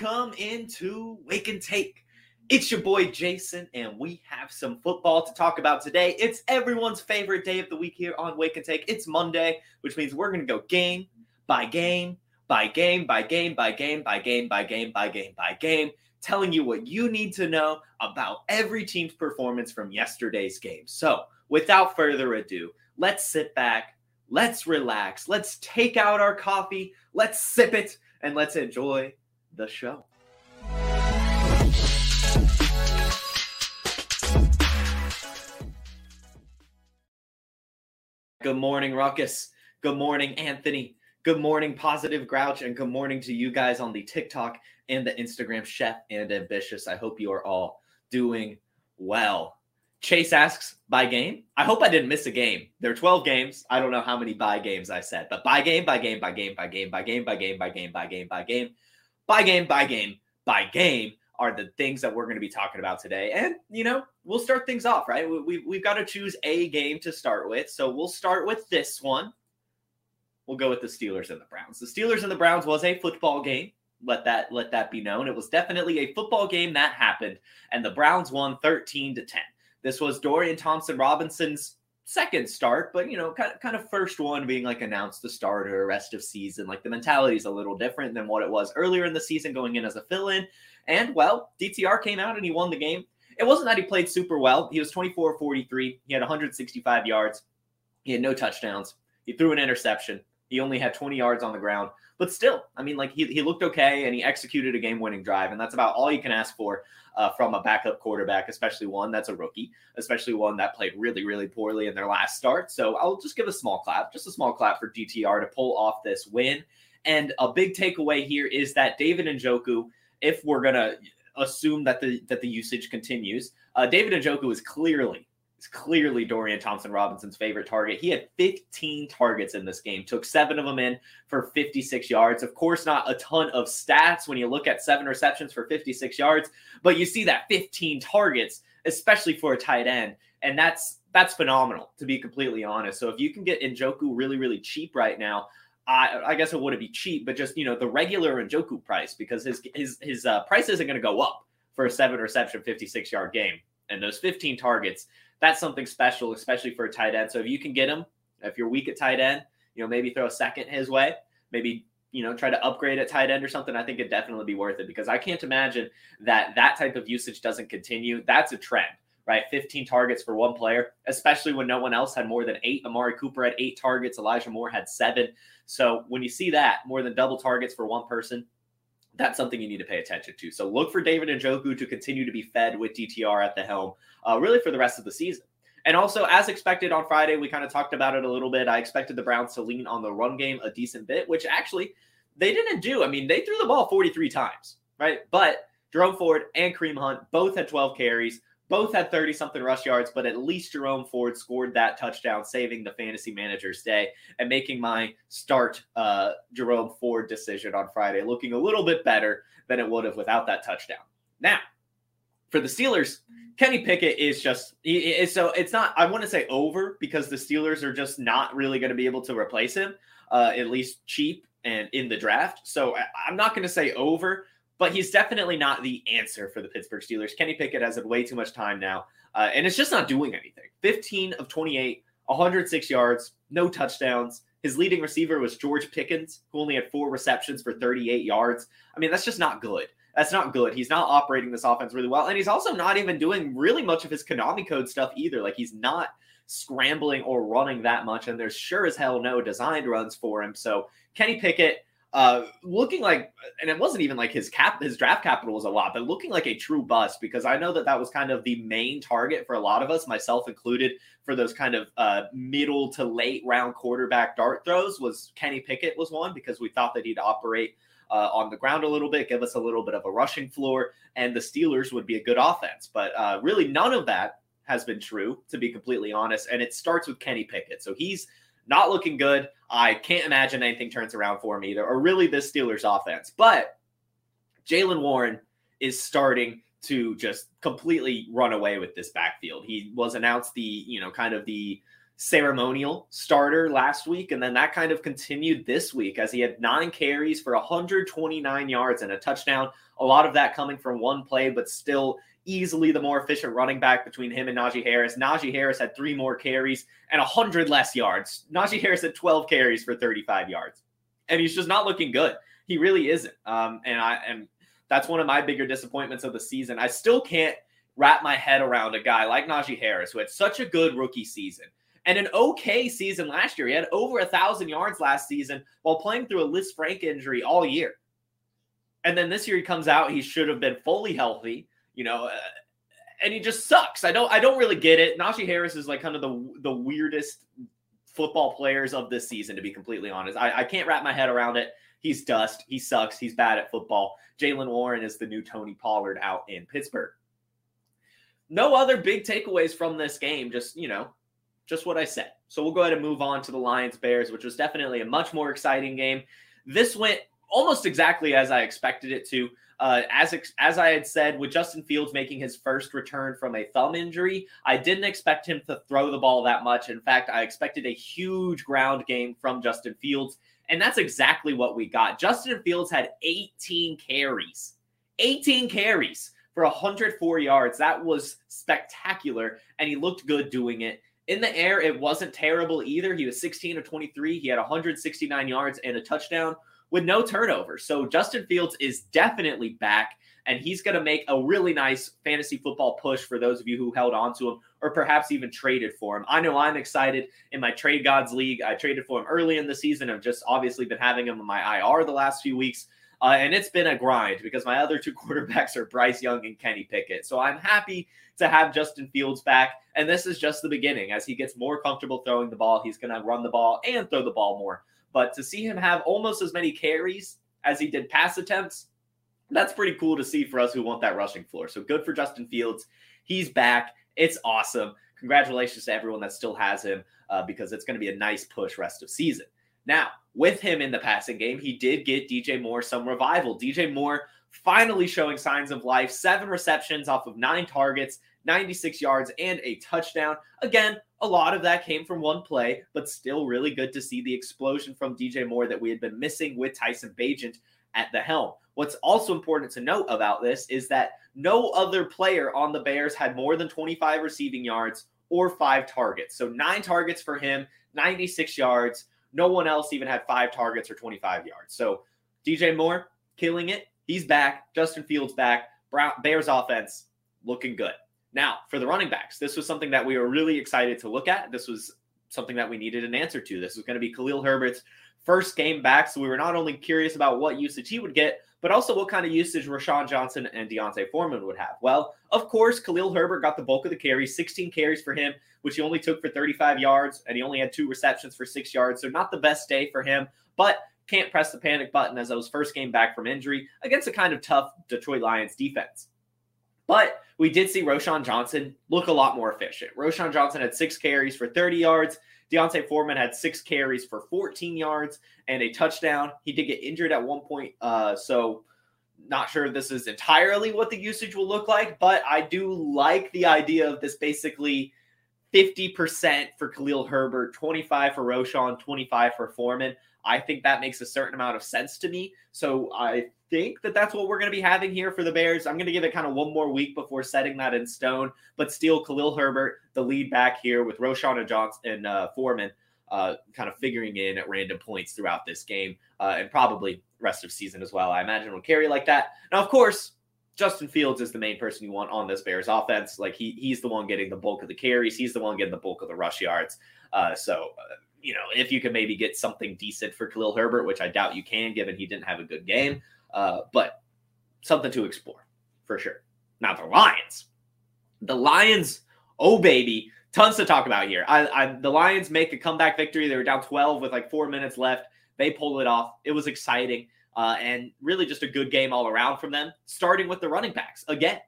Welcome into Wake and Take. It's your boy Jason, and we have some football to talk about today. It's everyone's favorite day of the week here on Wake and Take. It's Monday, which means we're going to go game by game by game by game by game by game by game by game by game, telling you what you need to know about every team's performance from yesterday's game. So, without further ado, let's sit back, let's relax, let's take out our coffee, let's sip it, and let's enjoy the show. Good morning, Ruckus. Good morning, Anthony. Good morning, Positive Grouch, and good morning to you guys on the TikTok and the Instagram, Chef and Ambitious. I hope you are all doing well. Chase asks, by game? I hope I didn't miss a game. There are 12 games. I don't know how many by games I said, but by game, by game, by game, by game, by game, by game, by game, by game, by game, by game, by game, by game by game are the things that we're going to be talking about today. And, you know, we'll start things off, right? We, we, we've got to choose a game to start with. So we'll start with this one. We'll go with the Steelers and the Browns. The Steelers and the Browns was a football game. Let that let that be known. It was definitely a football game that happened, and the Browns won 13 to 10. This was Dorian Thompson Robinson's second start, but you know, kind of, kind of first one being like announced the starter, rest of season. Like the mentality is a little different than what it was earlier in the season going in as a fill in. And well, DTR came out and he won the game. It wasn't that he played super well. He was 24 43. He had 165 yards. He had no touchdowns. He threw an interception. He only had 20 yards on the ground. But still, I mean, like he, he looked okay and he executed a game winning drive. And that's about all you can ask for uh, from a backup quarterback, especially one that's a rookie, especially one that played really, really poorly in their last start. So I'll just give a small clap, just a small clap for DTR to pull off this win. And a big takeaway here is that David Njoku, if we're going to assume that the that the usage continues, uh, David Njoku is clearly is clearly Dorian Thompson Robinson's favorite target. He had 15 targets in this game, took seven of them in for 56 yards. Of course, not a ton of stats when you look at seven receptions for 56 yards, but you see that 15 targets, especially for a tight end, and that's that's phenomenal to be completely honest. So if you can get Njoku really really cheap right now. I, I guess it wouldn't be cheap, but just you know the regular Njoku price because his his his uh, price isn't going to go up for a seven reception, 56 yard game, and those 15 targets that's something special, especially for a tight end. So if you can get him, if you're weak at tight end, you know, maybe throw a second his way, maybe you know try to upgrade at tight end or something. I think it'd definitely be worth it because I can't imagine that that type of usage doesn't continue. That's a trend, right? 15 targets for one player, especially when no one else had more than eight. Amari Cooper had eight targets. Elijah Moore had seven. So when you see that more than double targets for one person, that's something you need to pay attention to. So look for David Njoku to continue to be fed with DTR at the helm, uh, really for the rest of the season. And also, as expected on Friday, we kind of talked about it a little bit. I expected the Browns to lean on the run game a decent bit, which actually they didn't do. I mean, they threw the ball 43 times, right? But Jerome Ford and Kareem Hunt both had 12 carries. Both had 30 something rush yards, but at least Jerome Ford scored that touchdown, saving the fantasy manager's day and making my start uh, Jerome Ford decision on Friday looking a little bit better than it would have without that touchdown. Now, for the Steelers, Kenny Pickett is just so it's not I want to say over because the Steelers are just not really going to be able to replace him, uh, at least cheap and in the draft. So I'm not going to say over, but he's definitely not the answer for the Pittsburgh Steelers. Kenny Pickett has had way too much time now, uh, and it's just not doing anything. 15 of 28, 106 yards, no touchdowns. His leading receiver was George Pickens, who only had four receptions for 38 yards. I mean, that's just not good. That's not good. He's not operating this offense really well. And he's also not even doing really much of his Konami code stuff either. Like, he's not scrambling or running that much. And there's sure as hell no designed runs for him. So, Kenny Pickett, uh, looking like, and it wasn't even like his cap, his draft capital was a lot, but looking like a true bust because I know that that was kind of the main target for a lot of us, myself included, for those kind of uh, middle to late round quarterback dart throws. Was Kenny Pickett was one because we thought that he'd operate uh, on the ground a little bit, give us a little bit of a rushing floor, and the Steelers would be a good offense. But uh, really, none of that has been true, to be completely honest. And it starts with Kenny Pickett. So he's not looking good. I can't imagine anything turns around for him either, or really this Steelers offense. But Jaylen Warren is starting to just completely run away with this backfield. He was announced the, you know, kind of the ceremonial starter last week, and then that kind of continued this week as he had nine carries for 129 yards and a touchdown. A lot of that coming from one play, but still easily the more efficient running back between him and Najee Harris. Najee Harris had three more carries and 100 less yards. Najee Harris had 12 carries for 35 yards. And he's just not looking good. He really isn't. Um, and I and that's one of my bigger disappointments of the season. I still can't wrap my head around a guy like Najee Harris who had such a good rookie season and an okay season last year. He had over a thousand yards last season while playing through a Lisfranc injury all year. And then this year he comes out, he should have been fully healthy you know, uh, and he just sucks. I don't I don't really get it. Najee Harris is like kind of the the weirdest football players of this season, to be completely honest. I, I can't wrap my head around it. He's dust. He sucks. He's bad at football. Jaylen Warren is the new Tony Pollard out in Pittsburgh. No other big takeaways from this game. Just, you know, just what I said. So we'll go ahead and move on to the Lions Bears, which was definitely a much more exciting game. This went almost exactly as I expected it to. Uh, as as I had said, with Justin Fields making his first return from a thumb injury, I didn't expect him to throw the ball that much. In fact, I expected a huge ground game from Justin Fields, and that's exactly what we got. Justin Fields had 18 carries, 18 carries for 104 yards. That was spectacular, and he looked good doing it. In the air, it wasn't terrible either. He was 16 of 23. He had 169 yards and a touchdown with no turnover. So Justin Fields is definitely back, and he's going to make a really nice fantasy football push for those of you who held on to him or perhaps even traded for him. I know I'm excited in my Trade Gods League. I traded for him early in the season. I've just obviously been having him in my IR the last few weeks. Uh, and it's been a grind because my other two quarterbacks are Bryce Young and Kenny Pickett. So I'm happy to have Justin Fields back. And this is just the beginning. As he gets more comfortable throwing the ball, he's going to run the ball and throw the ball more. But to see him have almost as many carries as he did pass attempts, that's pretty cool to see for us who want that rushing floor. So good for Justin Fields. He's back. It's awesome. Congratulations to everyone that still has him uh, because it's going to be a nice push rest of season. Now, with him in the passing game, he did get DJ Moore some revival. DJ Moore finally showing signs of life. Seven receptions off of nine targets, 96 yards, and a touchdown. Again, a lot of that came from one play, but still really good to see the explosion from DJ Moore that we had been missing with Tyson Bagent at the helm. What's also important to note about this is that no other player on the Bears had more than 25 receiving yards or five targets. So nine targets for him, 96 yards. No one else even had five targets or 25 yards. So DJ Moore killing it. He's back. Justin Fields back. Bears offense looking good. Now, for the running backs, this was something that we were really excited to look at. This was something that we needed an answer to. This was going to be Khalil Herbert's first game back. So we were not only curious about what usage he would get, but also what kind of usage Roschon Johnson and D'Onta Foreman would have. Well, of course, Khalil Herbert got the bulk of the carries, 16 carries for him, which he only took for 35 yards, and he only had two receptions for six yards. So not the best day for him, but can't press the panic button as those first game back from injury against a kind of tough Detroit Lions defense. But we did see Roschon Johnson look a lot more efficient. Roschon Johnson had six carries for 30 yards. D'Onta Foreman had six carries for 14 yards and a touchdown. He did get injured at one point, uh, so not sure this is entirely what the usage will look like, but I do like the idea of this basically 50% for Khalil Herbert, 25 for Roschon, 25 for Foreman. I think that makes a certain amount of sense to me. So I think that that's what we're going to be having here for the Bears. I'm going to give it kind of one more week before setting that in stone, but still Khalil Herbert, the lead back here with Roschon and Johnson and uh, Foreman, uh, kind of figuring in at random points throughout this game uh, and probably rest of season as well. I imagine will carry like that. Now, of course, Justin Fields is the main person you want on this Bears offense. Like he he's the one getting the bulk of the carries. He's the one getting the bulk of the rush yards. Uh, so uh, you know, if you can maybe get something decent for Khalil Herbert, which I doubt you can, given he didn't have a good game, uh, but something to explore for sure. Now the Lions, the Lions, oh baby, tons to talk about here. I, I the Lions make a comeback victory. They were down 12 with like four minutes left. They pulled it off. It was exciting uh, and really just a good game all around from them. Starting with the running backs again,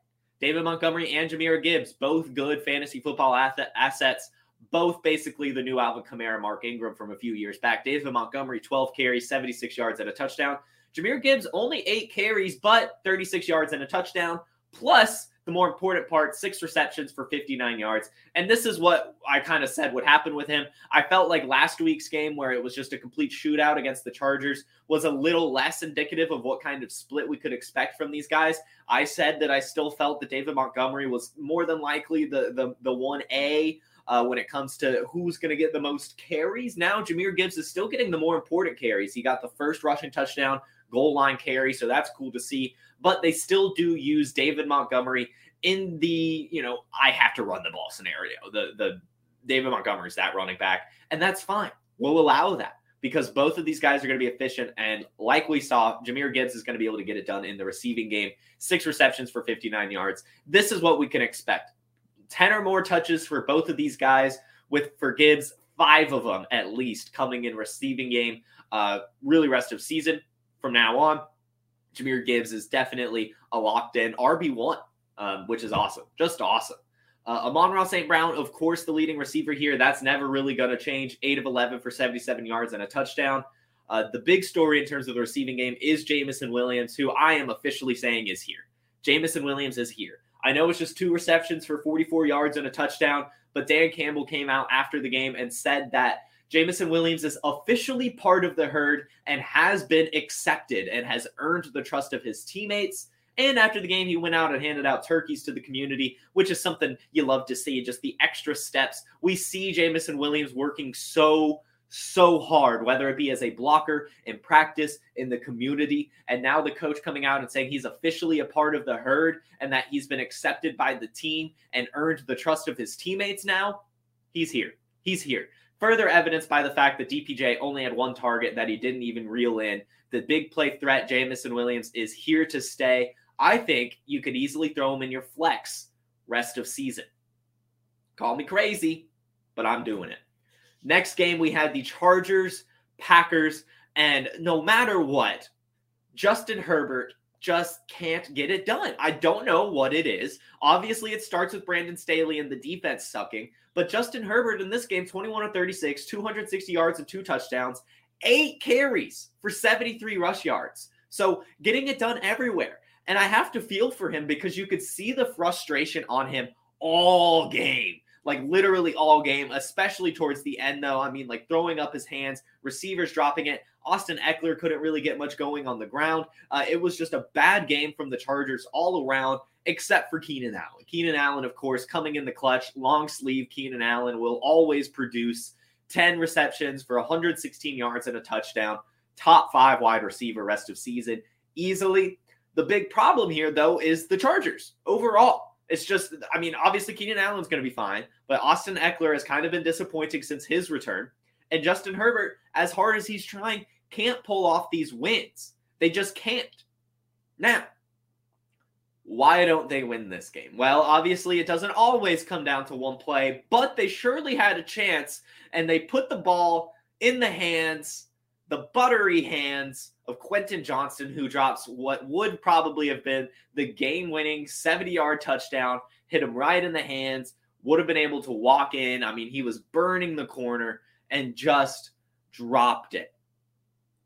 David Montgomery and Jahmyr Gibbs, both good fantasy football assets both basically the new Alvin Kamara, Mark Ingram from a few years back. David Montgomery, 12 carries, 76 yards and a touchdown. Jahmyr Gibbs, only eight carries, but 36 yards and a touchdown. Plus, the more important part, six receptions for 59 yards. And this is what I kind of said would happen with him. I felt like last week's game, where it was just a complete shootout against the Chargers, was a little less indicative of what kind of split we could expect from these guys. I said that I still felt that David Montgomery was more than likely the the the one A uh, when it comes to who's going to get the most carries. Now, Jahmyr Gibbs is still getting the more important carries. He got the first rushing touchdown, goal line carry, so that's cool to see. But they still do use David Montgomery in the, you know, I have to run the ball scenario. The the David Montgomery's that running back, and that's fine. We'll allow that because both of these guys are going to be efficient. And like we saw, Jahmyr Gibbs is going to be able to get it done in the receiving game. Six receptions for 59 yards. This is what we can expect. 10 or more touches for both of these guys, with for Gibbs, five of them at least coming in receiving game, uh, really rest of season from now on. Jahmyr Gibbs is definitely a locked in RB1, um, which is awesome. Just awesome. Uh, Amon-Ra St. Brown, of course, the leading receiver here. That's never really going to change. 8 of 11 for 77 yards and a touchdown. Uh, the big story in terms of the receiving game is Jameson Williams, who I am officially saying is here. Jameson Williams is here. I know it's just two receptions for 44 yards and a touchdown, but Dan Campbell came out after the game and said that Jameson Williams is officially part of the herd and has been accepted and has earned the trust of his teammates. And after the game, he went out and handed out turkeys to the community, which is something you love to see. Just the extra steps. We see Jameson Williams working so so hard, whether it be as a blocker in practice, in the community, and now the coach coming out and saying he's officially a part of the herd and that he's been accepted by the team and earned the trust of his teammates now. He's here. He's here. Further evidence by the fact that DPJ only had one target that he didn't even reel in. The big play threat, Jameson Williams, is here to stay. I think you could easily throw him in your flex rest of season. Call me crazy, but I'm doing it. Next game, we had the Chargers, Packers, and no matter what, Justin Herbert just can't get it done. I don't know what it is. Obviously, it starts with Brandon Staley and the defense sucking, but Justin Herbert in this game, 21 of 36, 260 yards and two touchdowns, eight carries for 73 rush yards. So getting it done everywhere. And I have to feel for him because you could see the frustration on him all game like literally all game, especially towards the end, though. I mean, like throwing up his hands, receivers dropping it. Austin Ekeler couldn't really get much going on the ground. Uh, it was just a bad game from the Chargers all around, except for Keenan Allen. Keenan Allen, of course, coming in the clutch, long sleeve. Keenan Allen will always produce 10 receptions for 116 yards and a touchdown. Top five wide receiver rest of season easily. The big problem here, though, is the Chargers overall. It's just, I mean, obviously Keenan Allen's going to be fine, but Austin Ekeler has kind of been disappointing since his return. And Justin Herbert, as hard as he's trying, can't pull off these wins. They just can't. Now, why don't they win this game? Well, obviously, it doesn't always come down to one play, but they surely had a chance, and they put the ball in the hands, the buttery hands of Quentin Johnston, who drops what would probably have been the game winning 70 yard touchdown, hit him right in the hands, would have been able to walk in. I mean, he was burning the corner and just dropped it.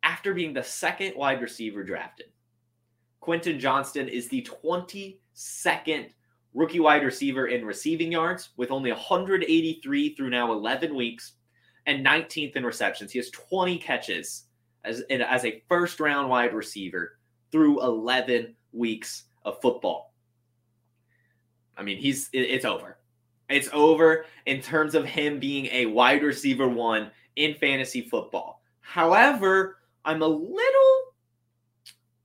After being the second wide receiver drafted, Quentin Johnston is the 22nd rookie wide receiver in receiving yards with only 183 through now 11 weeks and 19th in receptions. He has 20 catches as, as a first round wide receiver through 11 weeks of football. I mean, he's it's over. It's over in terms of him being a wide receiver one in fantasy football. However, I'm a little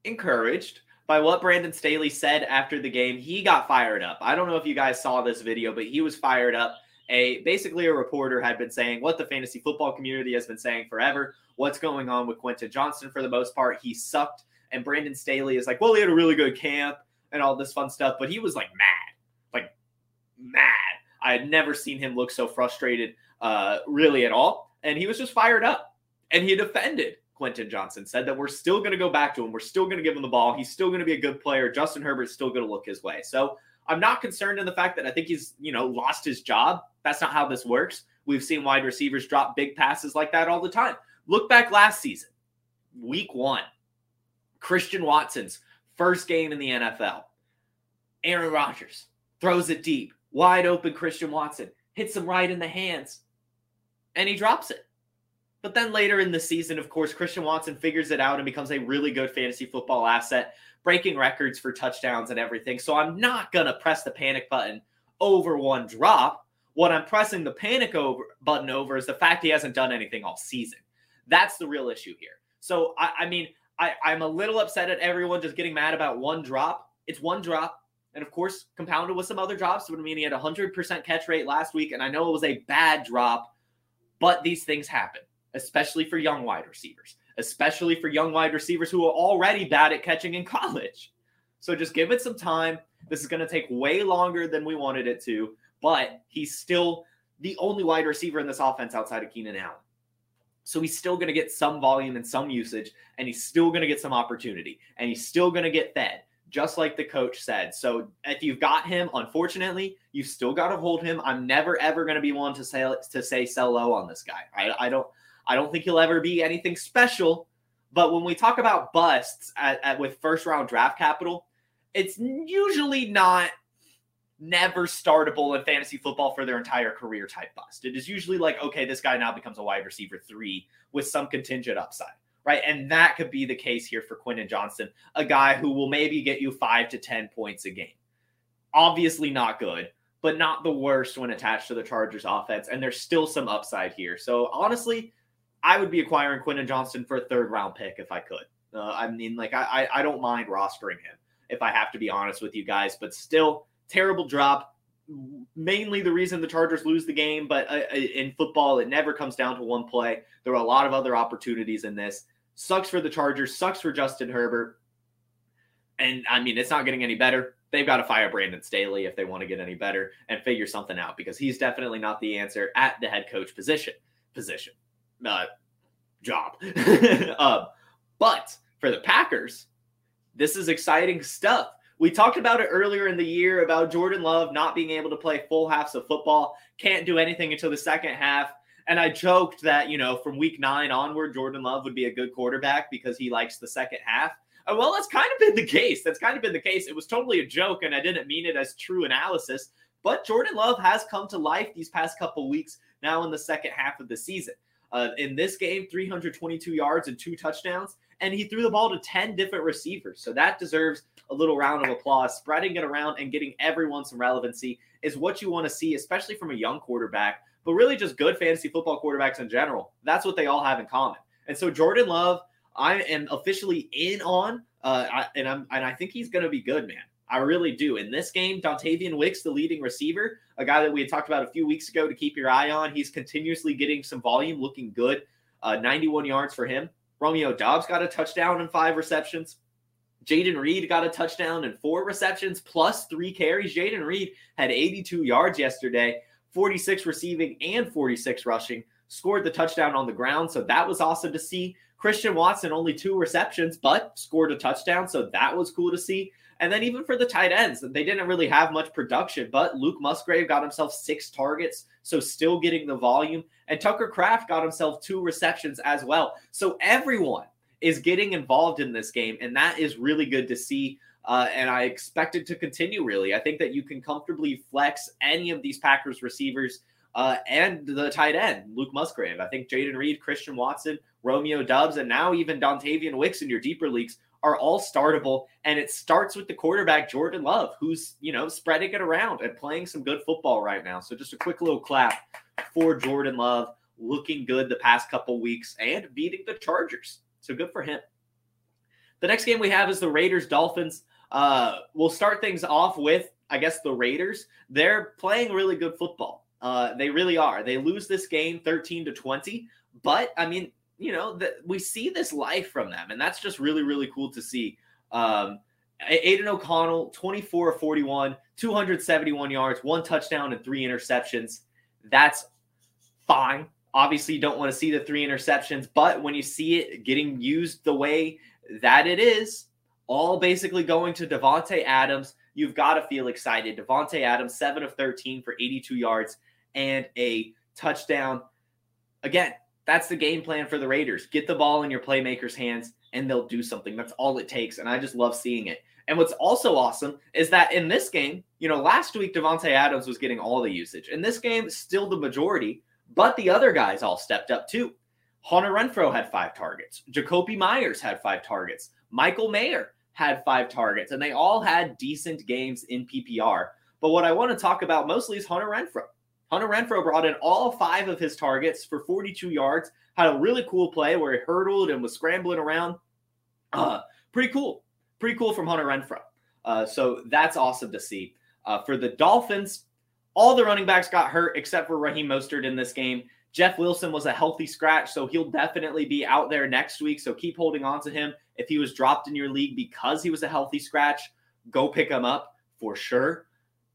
encouraged by what Brandon Staley said after the game. He got fired up. I don't know if you guys saw this video, but he was fired up a basically a reporter had been saying what the fantasy football community has been saying forever. What's going on with Quentin Johnston for the most part? He sucked, and Brandon Staley is like, well, he had a really good camp and all this fun stuff, but he was like mad, like mad. I had never seen him look so frustrated, uh, really at all, and he was just fired up, and he defended. Quentin Johnston, said that we're still going to go back to him. We're still going to give him the ball. He's still going to be a good player. Justin Herbert's still going to look his way. So I'm not concerned in the fact that I think he's, you know, lost his job. That's not how this works. We've seen wide receivers drop big passes like that all the time. Look back last season, week one, Christian Watson's first game in the NFL. Aaron Rodgers throws it deep, wide open. Christian Watson hits him right in the hands, and he drops it. But then later in the season, of course, Christian Watson figures it out and becomes a really good fantasy football asset breaking records for touchdowns and everything. So I'm not going to press the panic button over one drop. What I'm pressing the panic over button over is the fact he hasn't done anything all season. That's the real issue here. So I, I mean, I, I'm a little upset at everyone just getting mad about one drop. It's one drop. And of course, compounded with some other drops. would mean, he had a 100% catch rate last week, and I know it was a bad drop, but these things happen, especially for young wide receivers especially for young wide receivers who are already bad at catching in college. So just give it some time. This is going to take way longer than we wanted it to, but he's still the only wide receiver in this offense outside of Keenan Allen. So he's still going to get some volume and some usage, and he's still going to get some opportunity, and he's still going to get fed, just like the coach said. So if you've got him, unfortunately, you've still got to hold him. I'm never ever going to be one to say to say sell low on this guy. I, I don't I don't think he'll ever be anything special. But when we talk about busts at, at, with first round draft capital, it's usually not never startable in fantasy football for their entire career type bust. It is usually like, okay, this guy now becomes a wide receiver three with some contingent upside, right? And that could be the case here for Quentin Johnston, a guy who will maybe get you five to 10 points a game. Obviously not good, but not the worst when attached to the Chargers offense. And there's still some upside here. So honestly, I would be acquiring Quentin Johnston for a third round pick if I could. Uh, I mean, like I, I don't mind rostering him if I have to be honest with you guys, but still terrible drop. Mainly the reason the Chargers lose the game, but uh, uh, in football it never comes down to one play. There were a lot of other opportunities in this. Sucks for the Chargers. Sucks for Justin Herbert. And I mean, it's not getting any better. They've got to fire Brandon Staley if they want to get any better and figure something out because he's definitely not the answer at the head coach position. Position uh, job. uh, but for the Packers, this is exciting stuff. We talked about it earlier in the year about Jordan Love not being able to play full halves of football, can't do anything until the second half. And I joked that, you know, from week nine onward, Jordan Love would be a good quarterback because he likes the second half. And well, that's kind of been the case. That's kind of been the case. It was totally a joke, and I didn't mean it as true analysis. But Jordan Love has come to life these past couple weeks now in the second half of the season. Uh, in this game, 322 yards and two touchdowns, and he threw the ball to 10 different receivers. So that deserves a little round of applause. Spreading it around and getting everyone some relevancy is what you want to see, especially from a young quarterback, but really just good fantasy football quarterbacks in general. That's what they all have in common. And so Jordan Love, I am officially in on, uh, and I'm and I think he's going to be good, man. I really do. In this game, Dontayvion Wicks, the leading receiver, a guy that we had talked about a few weeks ago to keep your eye on. He's continuously getting some volume, looking good. Uh, 91 yards for him. Romeo Doubs got a touchdown and five receptions. Jayden Reed got a touchdown and four receptions plus three carries. Jayden Reed had 82 yards yesterday, 46 receiving and 46 rushing. Scored the touchdown on the ground, so that was awesome to see. Christian Watson only two receptions, but scored a touchdown, so that was cool to see. And then even for the tight ends, they didn't really have much production, but Luke Musgrave got himself six targets, so still getting the volume. And Tucker Kraft got himself two receptions as well. So everyone is getting involved in this game, and that is really good to see. Uh, and I expect it to continue, really. I think that you can comfortably flex any of these Packers receivers uh, and the tight end, Luke Musgrave. I think Jayden Reed, Christian Watson, Romeo Doubs, and now even Dontayvion Wicks in your deeper leagues are all startable. And it starts with the quarterback, Jordan Love, who's, you know, spreading it around and playing some good football right now. So just a quick little clap for Jordan Love, looking good the past couple weeks and beating the Chargers. So good for him. The next game we have is the Raiders Dolphins. Uh, we'll start things off with, I guess, the Raiders. They're playing really good football. Uh, they really are. They lose this game 13 to 20, but I mean, you know, that we see this life from them, and that's just really, really cool to see. Um, Aidan O'Connell, 24 41, 271 yards, one touchdown, and three interceptions. That's fine. Obviously, you don't want to see the three interceptions, but when you see it getting used the way that it is, all basically going to Davante Adams, you've got to feel excited. Davante Adams, 7 of 13 for 82 yards and a touchdown. Again, that's the game plan for the Raiders. Get the ball in your playmakers' hands and they'll do something. That's all it takes. And I just love seeing it. And what's also awesome is that in this game, you know, last week Davante Adams was getting all the usage. In this game, still the majority, but the other guys all stepped up too. Hunter Renfrow had five targets. Jakobi Meyers had five targets. Michael Mayer had five targets, and they all had decent games in PPR. But what I want to talk about mostly is Hunter Renfrow. Hunter Renfrow brought in all five of his targets for 42 yards. Had a really cool play where he hurdled and was scrambling around. Uh, pretty cool. Pretty cool from Hunter Renfrow. Uh, so that's awesome to see. Uh, for the Dolphins, all the running backs got hurt except for Raheem Mostert in this game. Jeff Wilson was a healthy scratch, so he'll definitely be out there next week. So keep holding on to him. If he was dropped in your league because he was a healthy scratch, go pick him up for sure.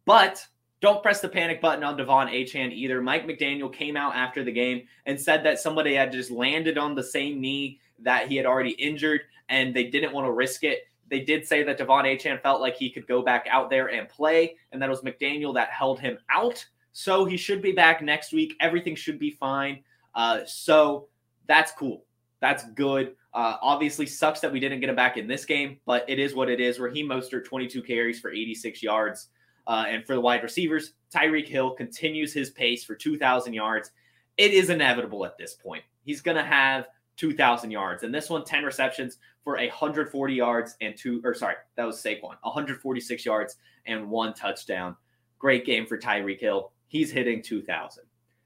But don't press the panic button on De'Von Achane either. Mike McDaniel came out after the game and said that somebody had just landed on the same knee that he had already injured and they didn't want to risk it. They did say that De'Von Achane felt like he could go back out there and play, and that was McDaniel that held him out. So he should be back next week. Everything should be fine. Uh, so that's cool. That's good. Uh, obviously, sucks that we didn't get him back in this game, but it is what it is. Raheem Mostert, 22 carries for 86 yards. Uh, and for the wide receivers, Tyreek Hill continues his pace for 2,000 yards. It is inevitable at this point. He's going to have 2,000 yards. And this one, 10 receptions for 140 yards and two, or sorry, that was Saquon, 146 yards and one touchdown. Great game for Tyreek Hill. He's hitting 2,000.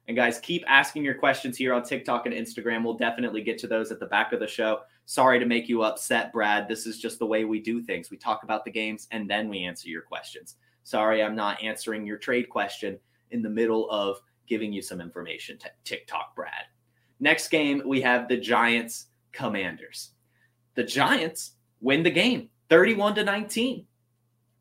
And guys, keep asking your questions here on TikTok and Instagram. We'll definitely get to those at the back of the show. Sorry to make you upset, Brad. This is just the way we do things. We talk about the games and then we answer your questions. Sorry, I'm not answering your trade question in the middle of giving you some information. TikTok, Brad. Next game, we have the Giants Commanders. The Giants win the game 31 to 19.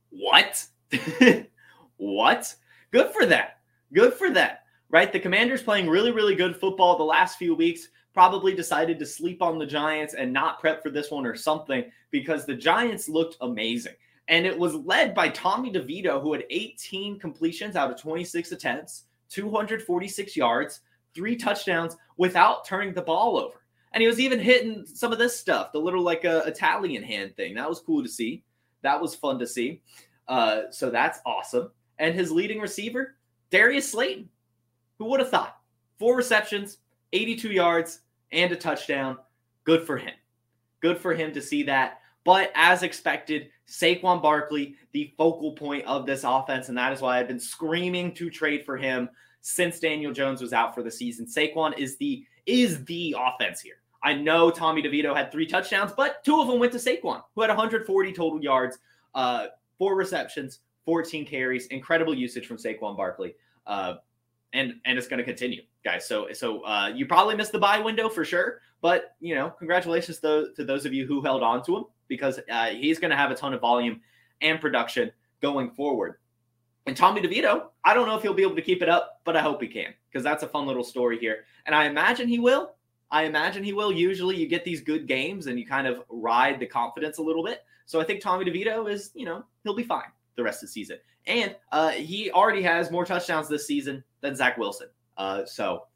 What? what? Good for that. Good for that. Right? The Commanders playing really, really good football the last few weeks. Probably decided to sleep on the Giants and not prep for this one or something because the Giants looked amazing. And it was led by Tommy DeVito, who had 18 completions out of 26 attempts, 246 yards, three touchdowns without turning the ball over. And he was even hitting some of this stuff, the little like a uh, Italian hand thing. That was cool to see. That was fun to see. Uh, so that's awesome. And his leading receiver, Darius Slayton. Who would have thought? Four receptions, 82 yards, and a touchdown. Good for him. Good for him to see that. But as expected, Saquon Barkley, the focal point of this offense, and that is why I've been screaming to trade for him since Daniel Jones was out for the season. Saquon is the is the offense here. I know Tommy DeVito had three touchdowns, but two of them went to Saquon, who had 140 total yards, uh, four receptions, 14 carries, incredible usage from Saquon Barkley. Uh, and and it's going to continue, guys. So so uh, you probably missed the buy window for sure, but you know, congratulations to, to those of you who held on to him because uh, he's going to have a ton of volume and production going forward. And Tommy DeVito, I don't know if he'll be able to keep it up, but I hope he can because that's a fun little story here. And I imagine he will. I imagine he will. Usually you get these good games and you kind of ride the confidence a little bit. So I think Tommy DeVito is, you know, he'll be fine the rest of the season. And uh, he already has more touchdowns this season than Zach Wilson. Uh, so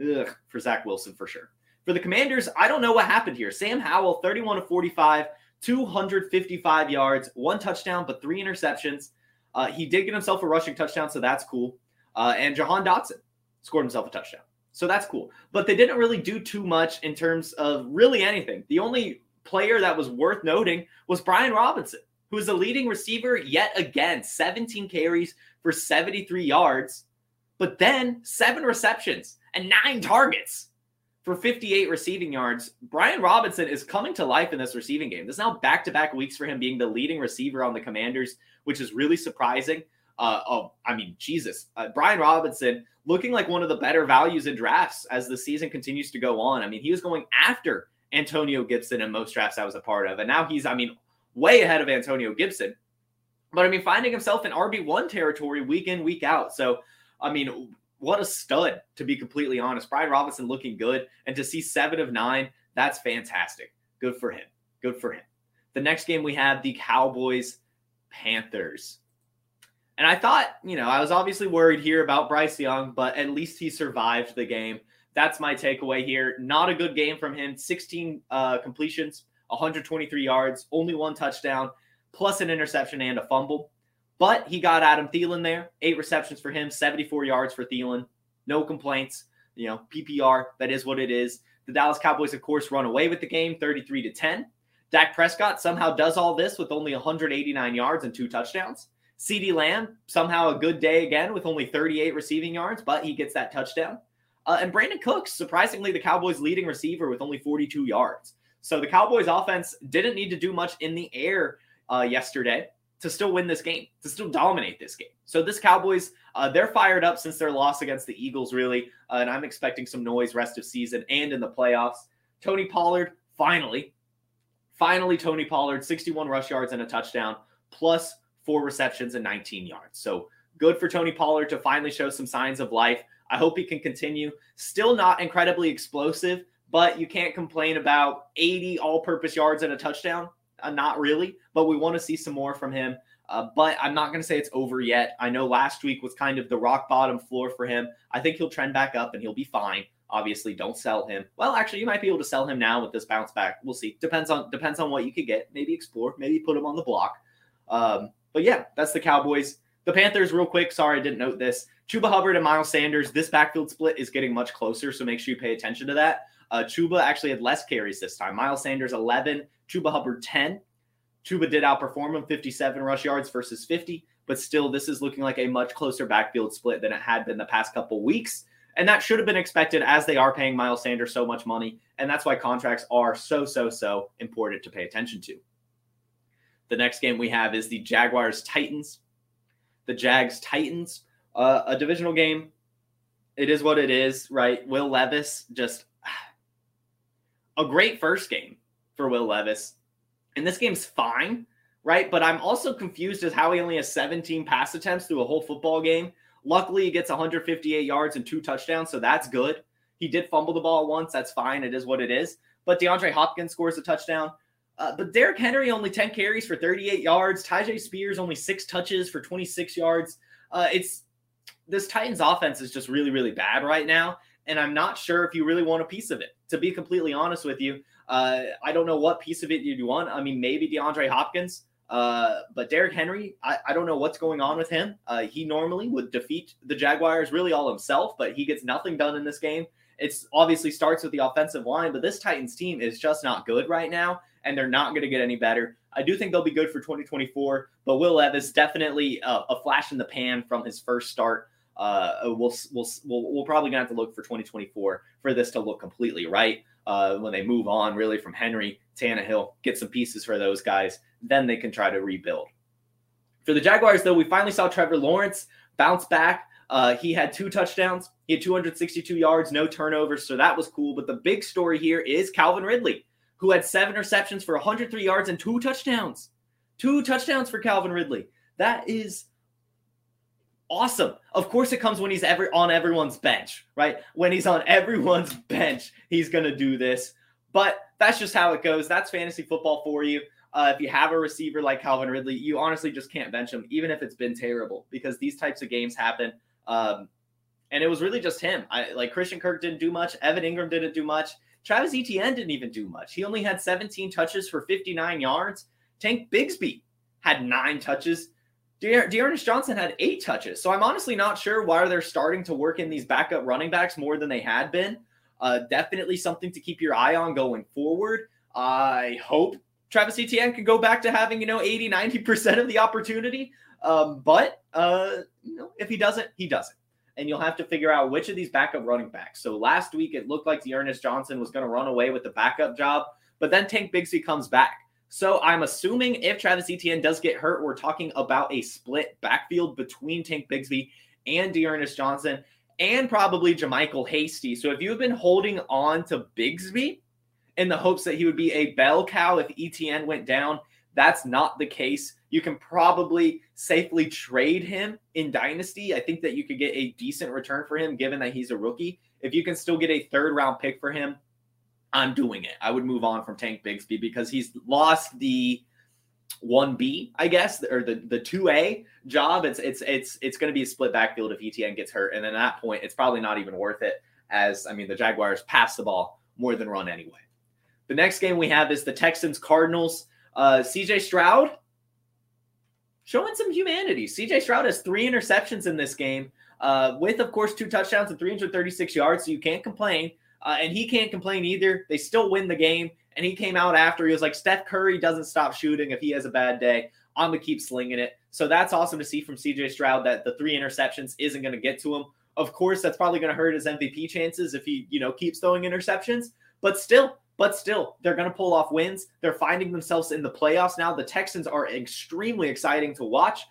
ugh, for Zach Wilson for sure. For the Commanders, I don't know what happened here. Sam Howell, 31 to 45, 255 yards, one touchdown, but three interceptions. Uh, he did get himself a rushing touchdown, so that's cool. Uh, and Jahan Dotson scored himself a touchdown. So that's cool. But they didn't really do too much in terms of really anything. The only player that was worth noting was Brian Robinson, who is the leading receiver yet again, 17 carries for 73 yards, but then seven receptions and nine targets for 58 receiving yards. Brian Robinson is coming to life in this receiving game. This is now back to back weeks for him being the leading receiver on the Commanders, which is really surprising. Uh, oh, I mean, Jesus, uh, Brian Robinson looking like one of the better values in drafts as the season continues to go on. I mean, he was going after Antonio Gibson in most drafts I was a part of, and now he's, I mean, way ahead of Antonio Gibson. But I mean, finding himself in RB1 territory week in, week out. So, I mean, what a stud, to be completely honest. Brian Robinson looking good. And to see seven of nine, that's fantastic. Good for him. Good for him. The next game we have the Cowboys Panthers. And I thought, you know, I was obviously worried here about Bryce Young, but at least he survived the game. That's my takeaway here. Not a good game from him. 16 uh, completions, 123 yards, only one touchdown, plus an interception and a fumble. But he got Adam Thielen there, eight receptions for him, 74 yards for Thielen. No complaints. You know, PPR, that is what it is. The Dallas Cowboys, of course, run away with the game 33 to 10. Dak Prescott somehow does all this with only 189 yards and two touchdowns. CeeDee Lamb, somehow a good day again with only 38 receiving yards, but he gets that touchdown. Uh, and Brandin Cooks, surprisingly, the Cowboys' leading receiver with only 42 yards. So the Cowboys' offense didn't need to do much in the air uh, yesterday to still win this game, to still dominate this game. So this Cowboys, uh, they're fired up since their loss against the Eagles, really, uh, and I'm expecting some noise rest of season and in the playoffs. Tony Pollard, finally, finally, Tony Pollard, 61 rush yards and a touchdown, plus four receptions and 19 yards. So good for Tony Pollard to finally show some signs of life. I hope he can continue. Still not incredibly explosive, but you can't complain about 80 all purpose yards and a touchdown. Uh, not really, but we want to see some more from him. Uh, but I'm not going to say it's over yet. I know last week was kind of the rock bottom floor for him. I think he'll trend back up and he'll be fine. Obviously, don't sell him. Well, actually, you might be able to sell him now with this bounce back. We'll see. Depends on depends on what you could get. Maybe explore. Maybe put him on the block. Um, but yeah, that's the Cowboys. The Panthers, real quick. Sorry, I didn't note this. Chuba Hubbard and Miles Sanders. This backfield split is getting much closer, so make sure you pay attention to that. Uh, Chuba actually had less carries this time. Miles Sanders 11, Chuba Hubbard 10. Chuba did outperform him 57 rush yards versus 50, but still, this is looking like a much closer backfield split than it had been the past couple weeks. And that should have been expected as they are paying Miles Sanders so much money. And that's why contracts are so, so, so important to pay attention to. The next game we have is the Jaguars Titans. The Jags Titans, uh, a divisional game. It is what it is, right? Will Levis just a great first game for Will Levis. And this game's fine, right? But I'm also confused as how he only has 17 pass attempts through a whole football game. Luckily, he gets 158 yards and two touchdowns, so that's good. He did fumble the ball once. That's fine. It is what it is. But DeAndre Hopkins scores a touchdown. Uh, but Derrick Henry only 10 carries for 38 yards. Tyjae Spears only six touches for 26 yards. Uh, it's this Titans offense is just really, really bad right now. And I'm not sure if you really want a piece of it. To be completely honest with you, uh, I don't know what piece of it you'd want. I mean, maybe DeAndre Hopkins, uh, but Derrick Henry, I, I, don't know what's going on with him. Uh, he normally would defeat the Jaguars really all himself, but he gets nothing done in this game. It's obviously starts with the offensive line, but this Titans team is just not good right now, and they're not going to get any better. I do think they'll be good for 2024, but Will Levis definitely a, a flash in the pan from his first start. Uh, we'll, we'll, we'll, we'll probably gonna have to look for 2024 for this to look completely right. Uh, when they move on really from Henry, Tannehill, get some pieces for those guys, then they can try to rebuild. For the Jaguars, though, we finally saw Trevor Lawrence bounce back. Uh, he had two touchdowns. He had 262 yards, no turnovers, so that was cool. But the big story here is Calvin Ridley, who had seven receptions for 103 yards and two touchdowns. Two touchdowns for Calvin Ridley. That is awesome. Of course, it comes when he's on everyone's bench, right? When he's on everyone's bench, he's going to do this. But that's just how it goes. That's fantasy football for you. Uh, if you have a receiver like Calvin Ridley, you honestly just can't bench him, even if it's been terrible, because these types of games happen. Um, and it was really just him. I like Christian Kirk didn't do much. Evan Engram didn't do much. Travis Etienne didn't even do much. He only had 17 touches for 59 yards. Tank Bigsby had nine touches De- D'Ernest Johnson had eight touches. So I'm honestly not sure why they're starting to work in these backup running backs more than they had been. Uh, definitely something to keep your eye on going forward. I hope Travis Etienne can go back to having, you know, 80, 90% of the opportunity. Um, but, uh, you know, if he doesn't, he doesn't. And you'll have to figure out which of these backup running backs. So last week, it looked like D'Ernest Johnson was going to run away with the backup job, but then Tank Bigsby comes back. So I'm assuming if Travis Etienne does get hurt, we're talking about a split backfield between Tank Bigsby and D'Ernest Johnson and probably JaMycal Hasty. So if you've been holding on to Bigsby in the hopes that he would be a bell cow if Etienne went down, that's not the case. You can probably safely trade him in Dynasty. I think that you could get a decent return for him given that he's a rookie. If you can still get a third round pick for him, I'm doing it. I would move on from Tank Bigsby because he's lost the 1B, I guess, or the the 2A job. It's it's it's it's going to be a split backfield if ETN gets hurt, and then at that point, it's probably not even worth it. As I mean, the Jaguars pass the ball more than run anyway. The next game we have is the Texans Cardinals. Uh, CJ Stroud showing some humanity. CJ Stroud has three interceptions in this game, uh, with of course two touchdowns and 336 yards, so you can't complain. Uh, and he can't complain either. They still win the game. And he came out after. He was like, Steph Curry doesn't stop shooting if he has a bad day. I'm to keep slinging it. So that's awesome to see from CJ Stroud that the three interceptions isn't going to get to him. Of course, that's probably going to hurt his MVP chances if he, you know, keeps throwing interceptions. But still, but still, they're going to pull off wins. They're finding themselves in the playoffs now. The Texans are extremely exciting to watch.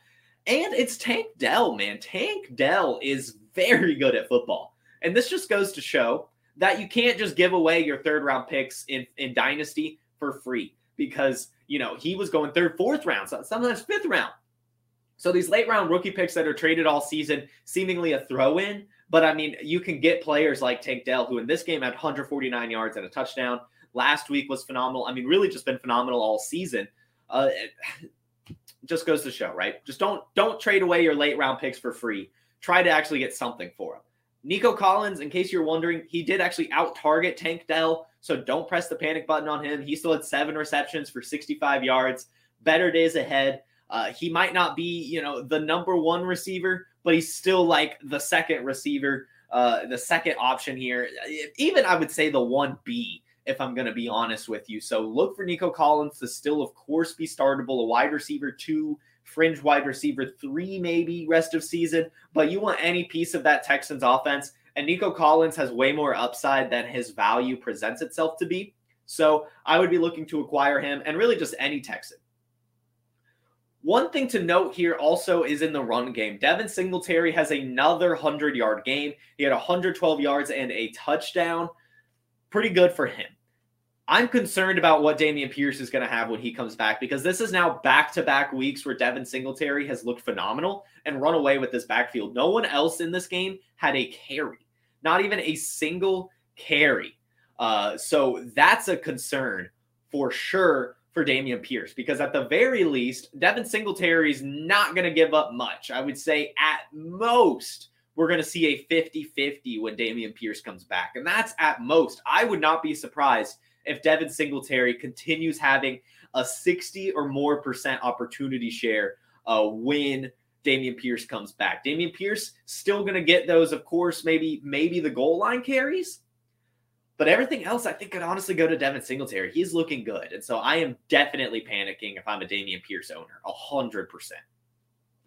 And it's Tank Dell, man. Tank Dell is very good at football. And this just goes to show that you can't just give away your third round picks in, in Dynasty for free because, you know, he was going third, fourth round, sometimes fifth round. So these late round rookie picks that are traded all season, seemingly a throw in. But I mean, you can get players like Tank Dell, who in this game had 149 yards and a touchdown. Last week was phenomenal. I mean, really just been phenomenal all season. Uh, just goes to show, right? Just don't don't trade away your late round picks for free. Try to actually get something for them. Nico Collins, in case you're wondering, he did actually out target Tank Dell. So don't press the panic button on him. He still had seven receptions for 65 yards. Better days ahead. Uh, he might not be, you know, the number one receiver, but he's still like the second receiver, uh, the second option here. Even I would say the 1B, if I'm going to be honest with you. So look for Nico Collins to still, of course, be startable, a wide receiver two fringe wide receiver three, maybe rest of season. But you want any piece of that Texans offense. And Nico Collins has way more upside than his value presents itself to be. So I would be looking to acquire him and really just any Texan. One thing to note here also is in the run game. Devin Singletary has another 100 yard game. He had 112 yards and a touchdown. Pretty good for him. I'm concerned about what Dameon Pierce is going to have when he comes back because this is now back to back weeks where Devin Singletary has looked phenomenal and run away with this backfield. No one else in this game had a carry, not even a single carry. Uh, so that's a concern for sure for Dameon Pierce because at the very least, Devin Singletary is not going to give up much. I would say at most, we're going to see a 50 50 when Dameon Pierce comes back. And that's at most. I would not be surprised if Devin Singletary continues having a 60 or more percent opportunity share uh, when Dameon Pierce comes back. Dameon Pierce still going to get those, of course, maybe maybe the goal line carries, but everything else I think could honestly go to Devin Singletary. He's looking good, and so I am definitely panicking if I'm a Dameon Pierce owner, hundred percent.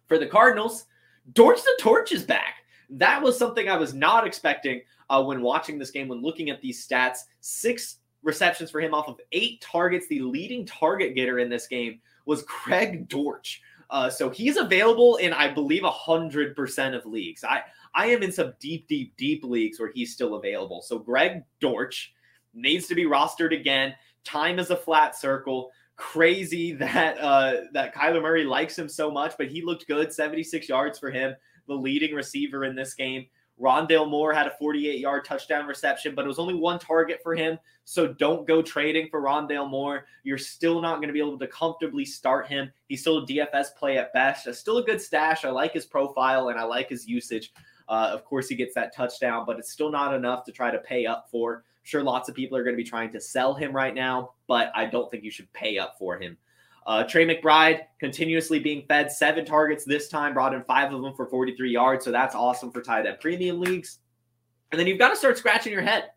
For the Cardinals, Dortch the Torch is back. That was something I was not expecting uh, when watching this game. When looking at these stats, six receptions for him off of eight targets. The leading target getter in this game was Greg Dortch. Uh, so he's available in, I believe, hundred percent of leagues. I I am in some deep, deep, deep leagues where he's still available. So Greg Dortch needs to be rostered again. Time is a flat circle. Crazy that uh, that Kyler Murray likes him so much, but he looked good. 76 yards for him, the leading receiver in this game. Rondale Moore had a 48 yard touchdown reception, but it was only one target for him. So don't go trading for Rondale Moore. You're still not going to be able to comfortably start him. He's still a DFS play at best. Still a good stash. I like his profile and I like his usage. Uh, of course, he gets that touchdown, but it's still not enough to try to pay up for. Sure, lots of people are going to be trying to sell him right now, but I don't think you should pay up for him. Uh, Trey McBride continuously being fed seven targets this time, brought in five of them for 43 yards. So that's awesome for tight end premium leagues. And then you've got to start scratching your head.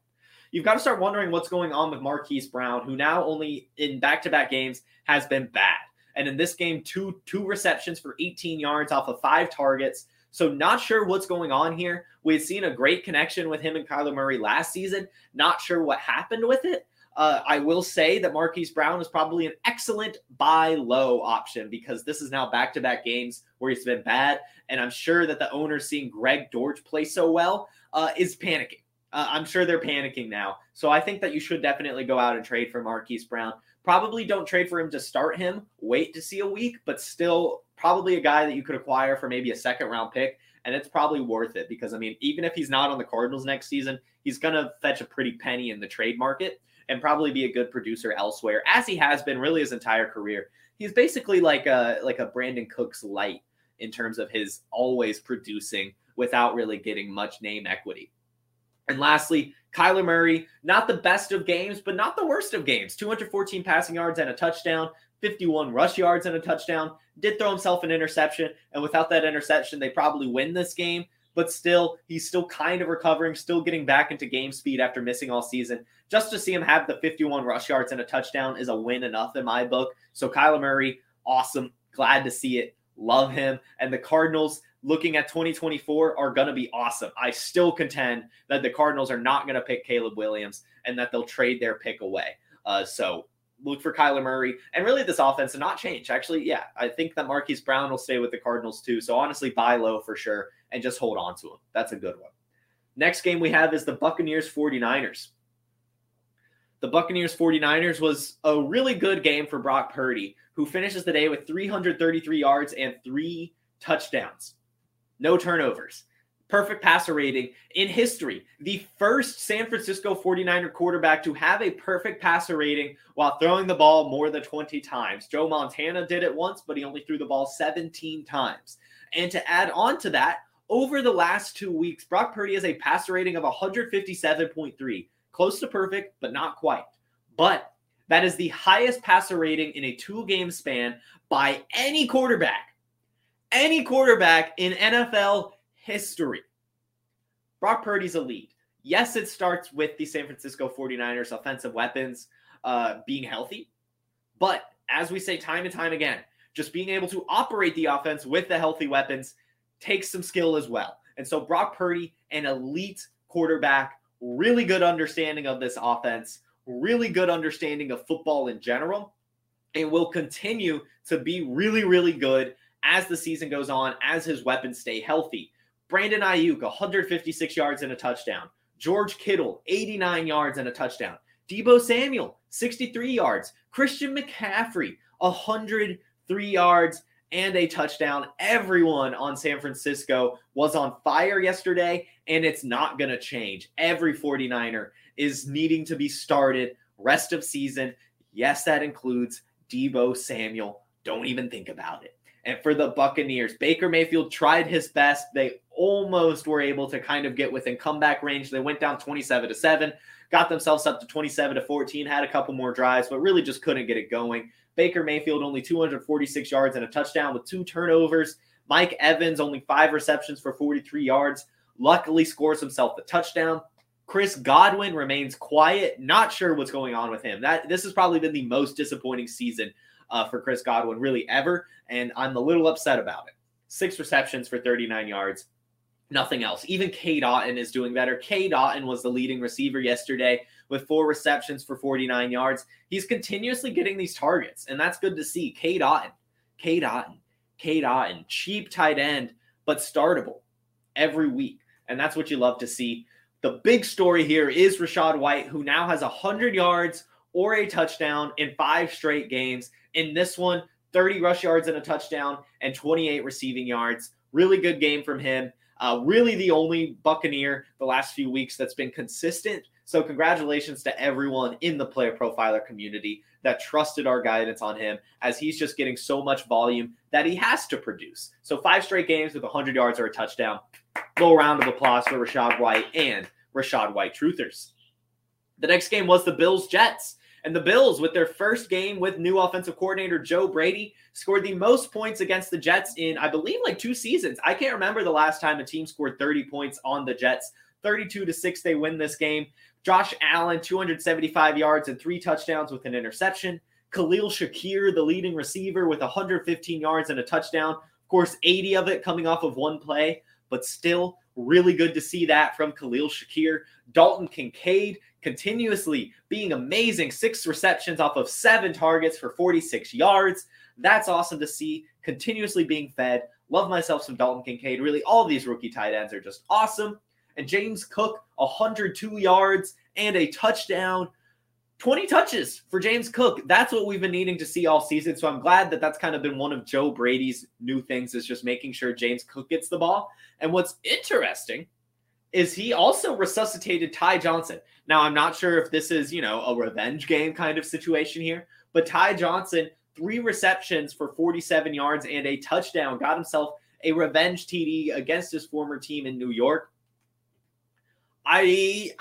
You've got to start wondering what's going on with Marquise Brown, who now only in back to back games has been bad. And in this game, two two receptions for 18 yards off of five targets. So not sure what's going on here. We had seen a great connection with him and Kyler Murray last season. Not sure what happened with it. Uh, I will say that Marquise Brown is probably an excellent buy low option because this is now back to back games where he's been bad. And I'm sure that the owner, seeing Greg Dortch play so well, uh, is panicking. Uh, I'm sure they're panicking now. So I think that you should definitely go out and trade for Marquise Brown. Probably don't trade for him to start him. Wait to see a week, but still probably a guy that you could acquire for maybe a second round pick. And it's probably worth it because, I mean, even if he's not on the Cardinals next season, he's going to fetch a pretty penny in the trade market and probably be a good producer elsewhere, as he has been really his entire career. He's basically like a like a Brandin Cooks light in terms of his always producing without really getting much name equity. And lastly, Kyler Murray, not the best of games, but not the worst of games. 214 passing yards and a touchdown, 51 rush yards and a touchdown. Did throw himself an interception. And without that interception, they probably win this game. But still, he's still kind of recovering, still getting back into game speed after missing all season. Just to see him have the 51 rush yards and a touchdown is a win enough in my book. So Kyler Murray, awesome. Glad to see it. Love him. And the Cardinals, looking at 2024 are going to be awesome. I still contend that the Cardinals are not going to pick Caleb Williams and that they'll trade their pick away. Uh, so look for Kyler Murray and really this offense to not change. Actually, yeah, I think that Marquise Brown will stay with the Cardinals too. So honestly, buy low for sure and just hold on to him. That's a good one. Next game we have is the Buccaneers 49ers. The Buccaneers 49ers was a really good game for Brock Purdy, who finishes the day with 333 yards and three touchdowns no turnovers. Perfect passer rating in history. The first San Francisco 49er quarterback to have a perfect passer rating while throwing the ball more than 20 times. Joe Montana did it once, but he only threw the ball 17 times. And to add on to that, over the last two weeks, Brock Purdy has a passer rating of 157.3, close to perfect, but not quite. But that is the highest passer rating in a two game span by any quarterback any quarterback in NFL history. Brock Purdy's elite. Yes, it starts with the San Francisco 49ers offensive weapons uh, being healthy. But as we say time and time again, just being able to operate the offense with the healthy weapons takes some skill as well. And so Brock Purdy, an elite quarterback, really good understanding of this offense, really good understanding of football in general, and will continue to be really, really good as the season goes on, as his weapons stay healthy. Brandon Aiyuk, 156 yards and a touchdown. George Kittle, 89 yards and a touchdown. Deebo Samuel, 63 yards. Christian McCaffrey, 103 yards and a touchdown. Everyone on San Francisco was on fire yesterday, and it's not going to change. Every 49er is needing to be started rest of season. Yes, that includes Deebo Samuel. Don't even think about it. And for the Buccaneers, Baker Mayfield tried his best. They almost were able to kind of get within comeback range. They went down 27 to 7, got themselves up to 27 to 14, had a couple more drives, but really just couldn't get it going. Baker Mayfield only 246 yards and a touchdown with two turnovers. Mike Evans only five receptions for 43 yards. Luckily scores himself a touchdown. Chris Godwin remains quiet. Not sure what's going on with him. That this has probably been the most disappointing season uh, for Chris Godwin really ever, and I'm a little upset about it. Six receptions for 39 yards, nothing else. Even Cade Otton is doing better. Cade Otton was the leading receiver yesterday with four receptions for 49 yards. He's continuously getting these targets, and that's good to see. Cade Otton, Cade Otton, Cade Otton, cheap tight end, but startable every week. And that's what you love to see. The big story here is Rachaad White, who now has 100 yards or a touchdown in five straight games. In this one, 30 rush yards and a touchdown and 28 receiving yards. Really good game from him. Uh, really the only Buccaneer the last few weeks that's been consistent. So, congratulations to everyone in the player profiler community that trusted our guidance on him as he's just getting so much volume that he has to produce. So, five straight games with 100 yards or a touchdown. Little round of applause for Rachaad White and Rachaad White Truthers. The next game was the Bills Jets. And the Bills, with their first game with new offensive coordinator Joe Brady, scored the most points against the Jets in, I believe, like two seasons. I can't remember the last time a team scored 30 points on the Jets. 32 to 6, they win this game. Josh Allen, 275 yards and three touchdowns with an interception. Khalil Shakir, the leading receiver, with 115 yards and a touchdown. Of course, 80 of it coming off of one play, but still really good to see that from Khalil Shakir. Dalton Kincaid continuously being amazing. Six receptions off of seven targets for 46 yards. That's awesome to see. Continuously being fed. Love myself some Dalton Kincaid. Really, all these rookie tight ends are just awesome. And James Cook, 102 yards and a touchdown. 20 touches for James Cook. That's what we've been needing to see all season. So I'm glad that that's kind of been one of Joe Brady's new things is just making sure James Cook gets the ball. And what's interesting is he also resuscitated Ty Johnson. Now I'm not sure if this is, you know, a revenge game kind of situation here, but Ty Johnson, three receptions for 47 yards and a touchdown, got himself a revenge TD against his former team in New York. I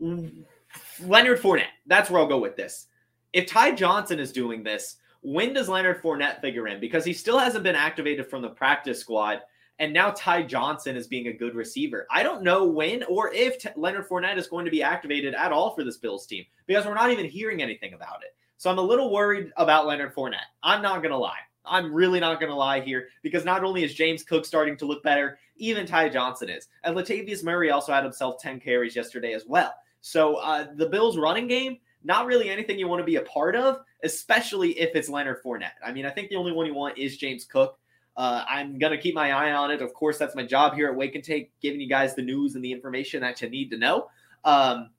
Leonard Fournette. That's where I'll go with this. If Ty Johnson is doing this, when does Leonard Fournette figure in? Because he still hasn't been activated from the practice squad, and now Ty Johnson is being a good receiver. I don't know when or if T- Leonard Fournette is going to be activated at all for this Bills team because we're not even hearing anything about it. So I'm a little worried about Leonard Fournette. I'm not going to lie. I'm really not going to lie here because not only is James Cook starting to look better, even Ty Johnson is. And Latavius Murray also had himself 10 carries yesterday as well. So uh, the Bills' running game, not really anything you want to be a part of, especially if it's Leonard Fournette. I mean, I think the only one you want is James Cook. Uh, I'm going to keep my eye on it. Of course, that's my job here at Wake and Take, giving you guys the news and the information that you need to know. Um,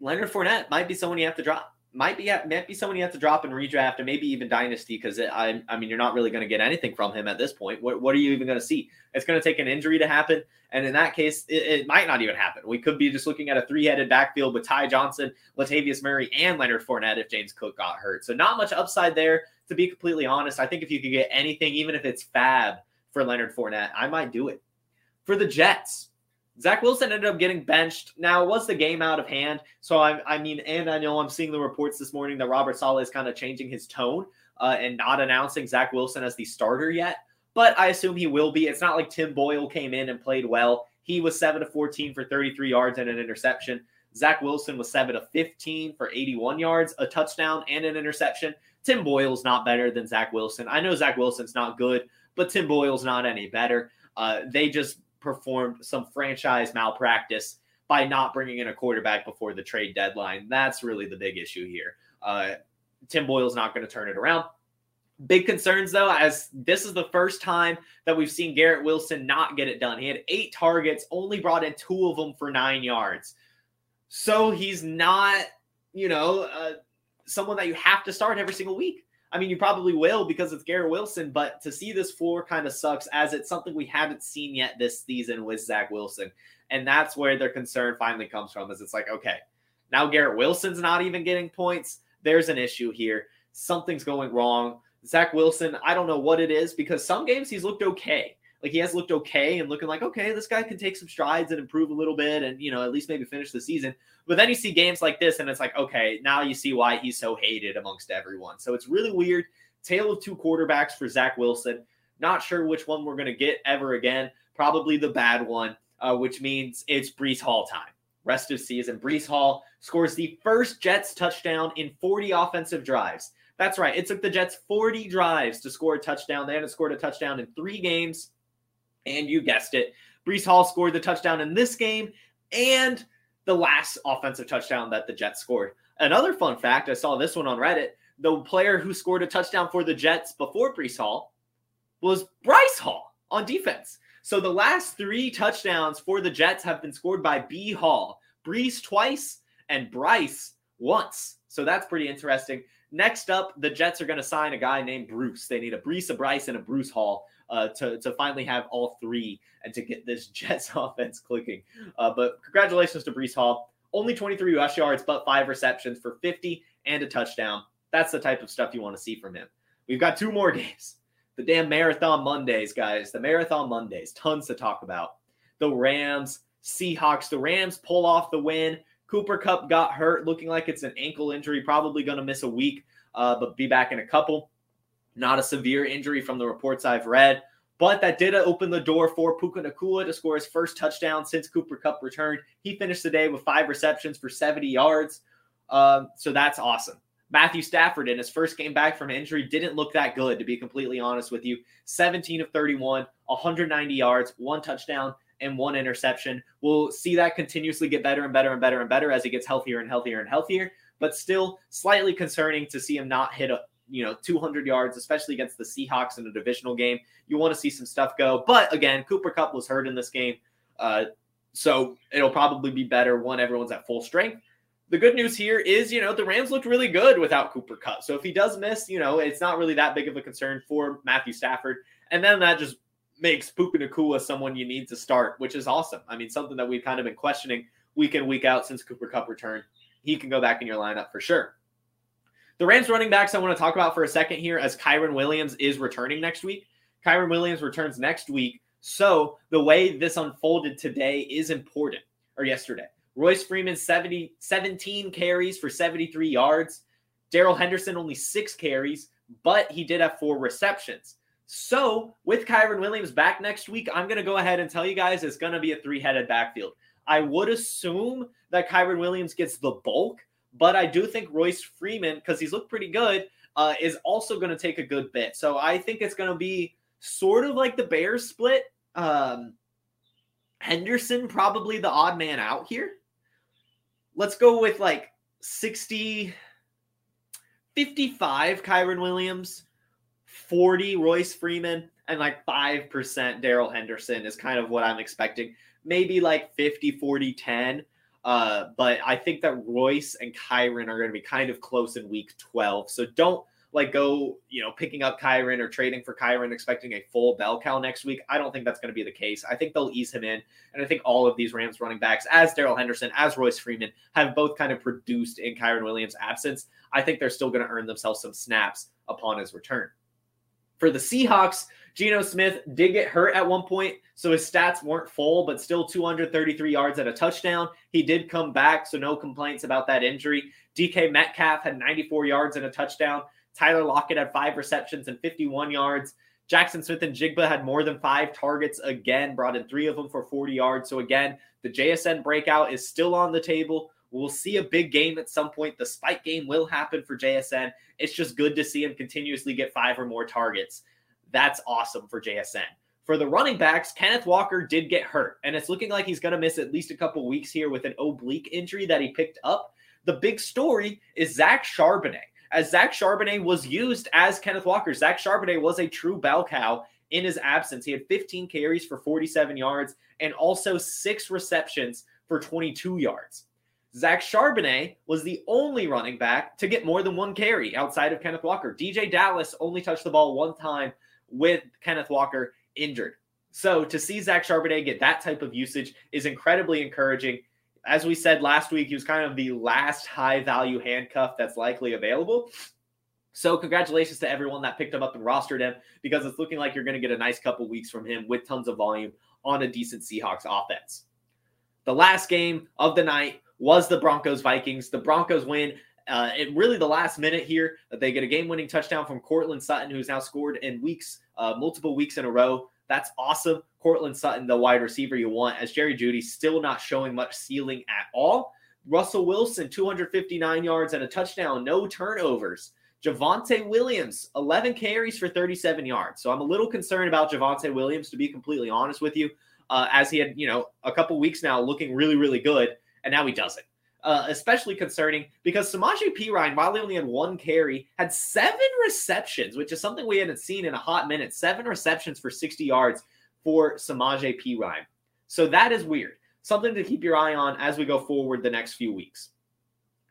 Leonard Fournette might be someone you have to drop might be might be someone you have to drop and redraft and maybe even dynasty because I I mean you're not really going to get anything from him at this point. What what are you even going to see? It's going to take an injury to happen, and in that case, it, it, might not even happen. We could be just looking at a three headed backfield with Ty Johnson, Latavius Murray, and Leonard Fournette if James Cook got hurt. So not much upside there. To be completely honest, I think if you could get anything, even if it's fab for Leonard Fournette, I might do it. For the Jets, Zach Wilson ended up getting benched. Now, was the game out of hand? So, I, I mean, and I know I'm seeing the reports this morning that Robert Saleh is kind of changing his tone uh, and not announcing Zach Wilson as the starter yet. But I assume he will be. It's not like Tim Boyle came in and played well. He was 7 to 14 for 33 yards and an interception. Zach Wilson was 7 to 15 for 81 yards, a touchdown, and an interception. Tim Boyle's not better than Zach Wilson. I know Zach Wilson's not good, but Tim Boyle's not any better. Uh, they just performed some franchise malpractice by not bringing in a quarterback before the trade deadline. That's really the big issue here. Uh, Tim Boyle's not going to turn it around. Big concerns though, as this is the first time that we've seen Garrett Wilson not get it done. He had eight targets, only brought in two of them for nine yards. So he's not, you know, uh, someone that you have to start every single week. I mean, you probably will because it's Garrett Wilson, but to see this floor kind of sucks as it's something we haven't seen yet this season with Zach Wilson. And that's where their concern finally comes from is it's like, okay, now Garrett Wilson's not even getting points. There's an issue here. Something's going wrong. Zach Wilson, I don't know what it is because some games he's looked okay. Like he has looked okay and looking like, okay, this guy can take some strides and improve a little bit and, you know, at least maybe finish the season. But then you see games like this and it's like, okay, now you see why he's so hated amongst everyone. So it's really weird. Tale of two quarterbacks for Zach Wilson. Not sure which one we're going to get ever again. Probably the bad one, uh, which means it's Breece Hall time. Rest of season. Breece Hall scores the first Jets touchdown in 40 offensive drives. That's right. It took the Jets 40 drives to score a touchdown. They hadn't scored a touchdown in three games. And you guessed it, Breece Hall scored the touchdown in this game and the last offensive touchdown that the Jets scored. Another fun fact I saw this one on Reddit the player who scored a touchdown for the Jets before Breece Hall was Bryce Hall on defense. So the last three touchdowns for the Jets have been scored by B Hall, Breece twice, and Bryce once. So that's pretty interesting. Next up, the Jets are going to sign a guy named Bruce. They need a Breece, a Bryce, and a Bruce Hall uh, to, to finally have all three and to get this Jets offense clicking. Uh, but congratulations to Breece Hall. Only 23 rush yards, but five receptions for 50 and a touchdown. That's the type of stuff you want to see from him. We've got two more games. The damn Marathon Mondays, guys. The Marathon Mondays. Tons to talk about. The Rams, Seahawks. The Rams pull off the win. Cooper Kupp got hurt, looking like it's an ankle injury, probably going to miss a week, uh, but be back in a couple. Not a severe injury from the reports I've read, but that did open the door for Puka Nacua to score his first touchdown since Cooper Kupp returned. He finished the day with five receptions for 70 yards. Um, so that's awesome. Matthew Stafford in his first game back from injury didn't look that good, to be completely honest with you. 17 of 31, 190 yards, one touchdown, and one interception. We'll see that continuously get better and better and better and better as he gets healthier and healthier and healthier. But still, slightly concerning to see him not hit a you know 200 yards, especially against the Seahawks in a divisional game. You want to see some stuff go. But again, Cooper Kupp was hurt in this game, uh, so it'll probably be better when everyone's at full strength the good news here is, you know, the Rams looked really good without Cooper Kupp. So if he does miss, you know, it's not really that big of a concern for Matthew Stafford. And then that just makes Puka Nacua someone you need to start, which is awesome. I mean, something that we've kind of been questioning week in, week out since Cooper Kupp returned. He can go back in your lineup for sure. The Rams running backs I want to talk about for a second here as Kyren Williams is returning next week. Kyren Williams returns next week. So the way this unfolded today is important, or yesterday. Royce Freeman, 70, 17 carries for 73 yards. Darrell Henderson, only six carries, but he did have four receptions. So, with Kyren Williams back next week, I'm going to go ahead and tell you guys it's going to be a three headed backfield. I would assume that Kyren Williams gets the bulk, but I do think Royce Freeman, because he's looked pretty good, uh, is also going to take a good bit. So, I think it's going to be sort of like the Bears split. Um, Henderson, probably the odd man out here let's go with like 60, 55 Kyren Williams, 40 Royce Freeman, and like 5% Darrell Henderson is kind of what I'm expecting. Maybe like 50, 40, 10. Uh, but I think that Royce and Kyren are going to be kind of close in week 12. So don't like go, you know, picking up Kyren or trading for Kyren, expecting a full bell cow next week. I don't think that's going to be the case. I think they'll ease him in. And I think all of these Rams running backs, as Darrell Henderson, as Royce Freeman, have both kind of produced in Kyren Williams' absence. I think they're still going to earn themselves some snaps upon his return. For the Seahawks, Geno Smith did get hurt at one point, so his stats weren't full, but still 233 yards at a touchdown. He did come back, so no complaints about that injury. DK Metcalf had 94 yards and a touchdown. Tyler Lockett had five receptions and 51 yards. Jaxon Smith-Njigba had more than five targets again, brought in three of them for 40 yards. So, again, the JSN breakout is still on the table. We'll see a big game at some point. The spike game will happen for JSN. It's just good to see him continuously get five or more targets. That's awesome for JSN. For the running backs, Kenneth Walker did get hurt, and it's looking like he's going to miss at least a couple weeks here with an oblique injury that he picked up. The big story is Zach Charbonnet as Zach Charbonnet was used as Kenneth Walker. Zach Charbonnet was a true bell cow in his absence. He had 15 carries for 47 yards and also six receptions for 22 yards. Zach Charbonnet was the only running back to get more than one carry outside of Kenneth Walker. DeeJay Dallas only touched the ball one time with Kenneth Walker injured. So to see Zach Charbonnet get that type of usage is incredibly encouraging as we said last week, he was kind of the last high value handcuff that's likely available. So, congratulations to everyone that picked him up and rostered him because it's looking like you're going to get a nice couple weeks from him with tons of volume on a decent Seahawks offense. The last game of the night was the Broncos Vikings. The Broncos win. Uh, it really the last minute here they get a game-winning touchdown from Courtland Sutton, who's now scored in weeks, uh, multiple weeks in a row. That's awesome. Courtland Sutton, the wide receiver you want, as Jerry Jeudy still not showing much ceiling at all. Russell Wilson, 259 yards and a touchdown, no turnovers. Javonte Williams, 11 carries for 37 yards. So I'm a little concerned about Javonte Williams, to be completely honest with you, uh, as he had, you know, a couple weeks now looking really, really good, and now he doesn't. Uh, especially concerning because Samaje Perine, while he only had one carry, had seven receptions, which is something we hadn't seen in a hot minute. Seven receptions for 60 yards for Samaje Perine. So that is weird. Something to keep your eye on as we go forward the next few weeks.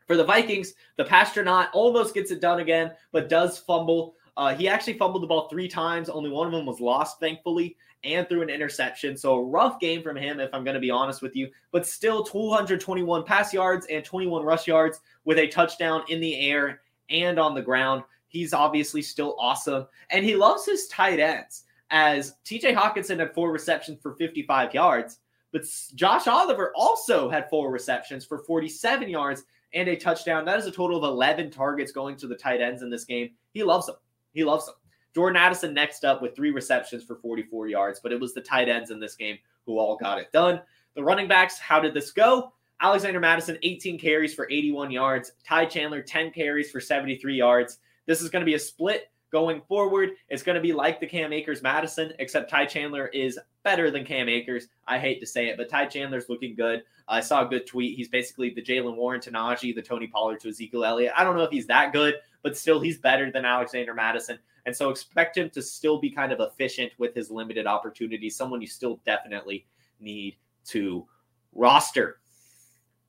For the Vikings, the Passtronaut almost gets it done again, but does fumble. Uh, he actually fumbled the ball three times. Only one of them was lost, thankfully, and threw an interception. So a rough game from him, if I'm going to be honest with you. But still, 221 pass yards and 21 rush yards with a touchdown in the air and on the ground. He's obviously still awesome, and he loves his tight ends as TJ Hockenson had four receptions for 55 yards, but Josh Oliver also had four receptions for 47 yards and a touchdown. That is a total of 11 targets going to the tight ends in this game. He loves them. He loves them. Jordan Addison next up with three receptions for 44 yards, but it was the tight ends in this game who all got it done. The running backs, how did this go? Alexander Mattison, 18 carries for 81 yards. Ty Chandler, 10 carries for 73 yards. This is going to be a split going forward, it's going to be like the Cam Akers Mattison, except Ty Chandler is better than Cam Akers. I hate to say it, but Ty Chandler's looking good. I saw a good tweet. He's basically the Jaylen Warren to Najee, the Tony Pollard to Ezekiel Elliott. I don't know if he's that good, but still, he's better than Alexander Mattison. And so expect him to still be kind of efficient with his limited opportunities, someone you still definitely need to roster.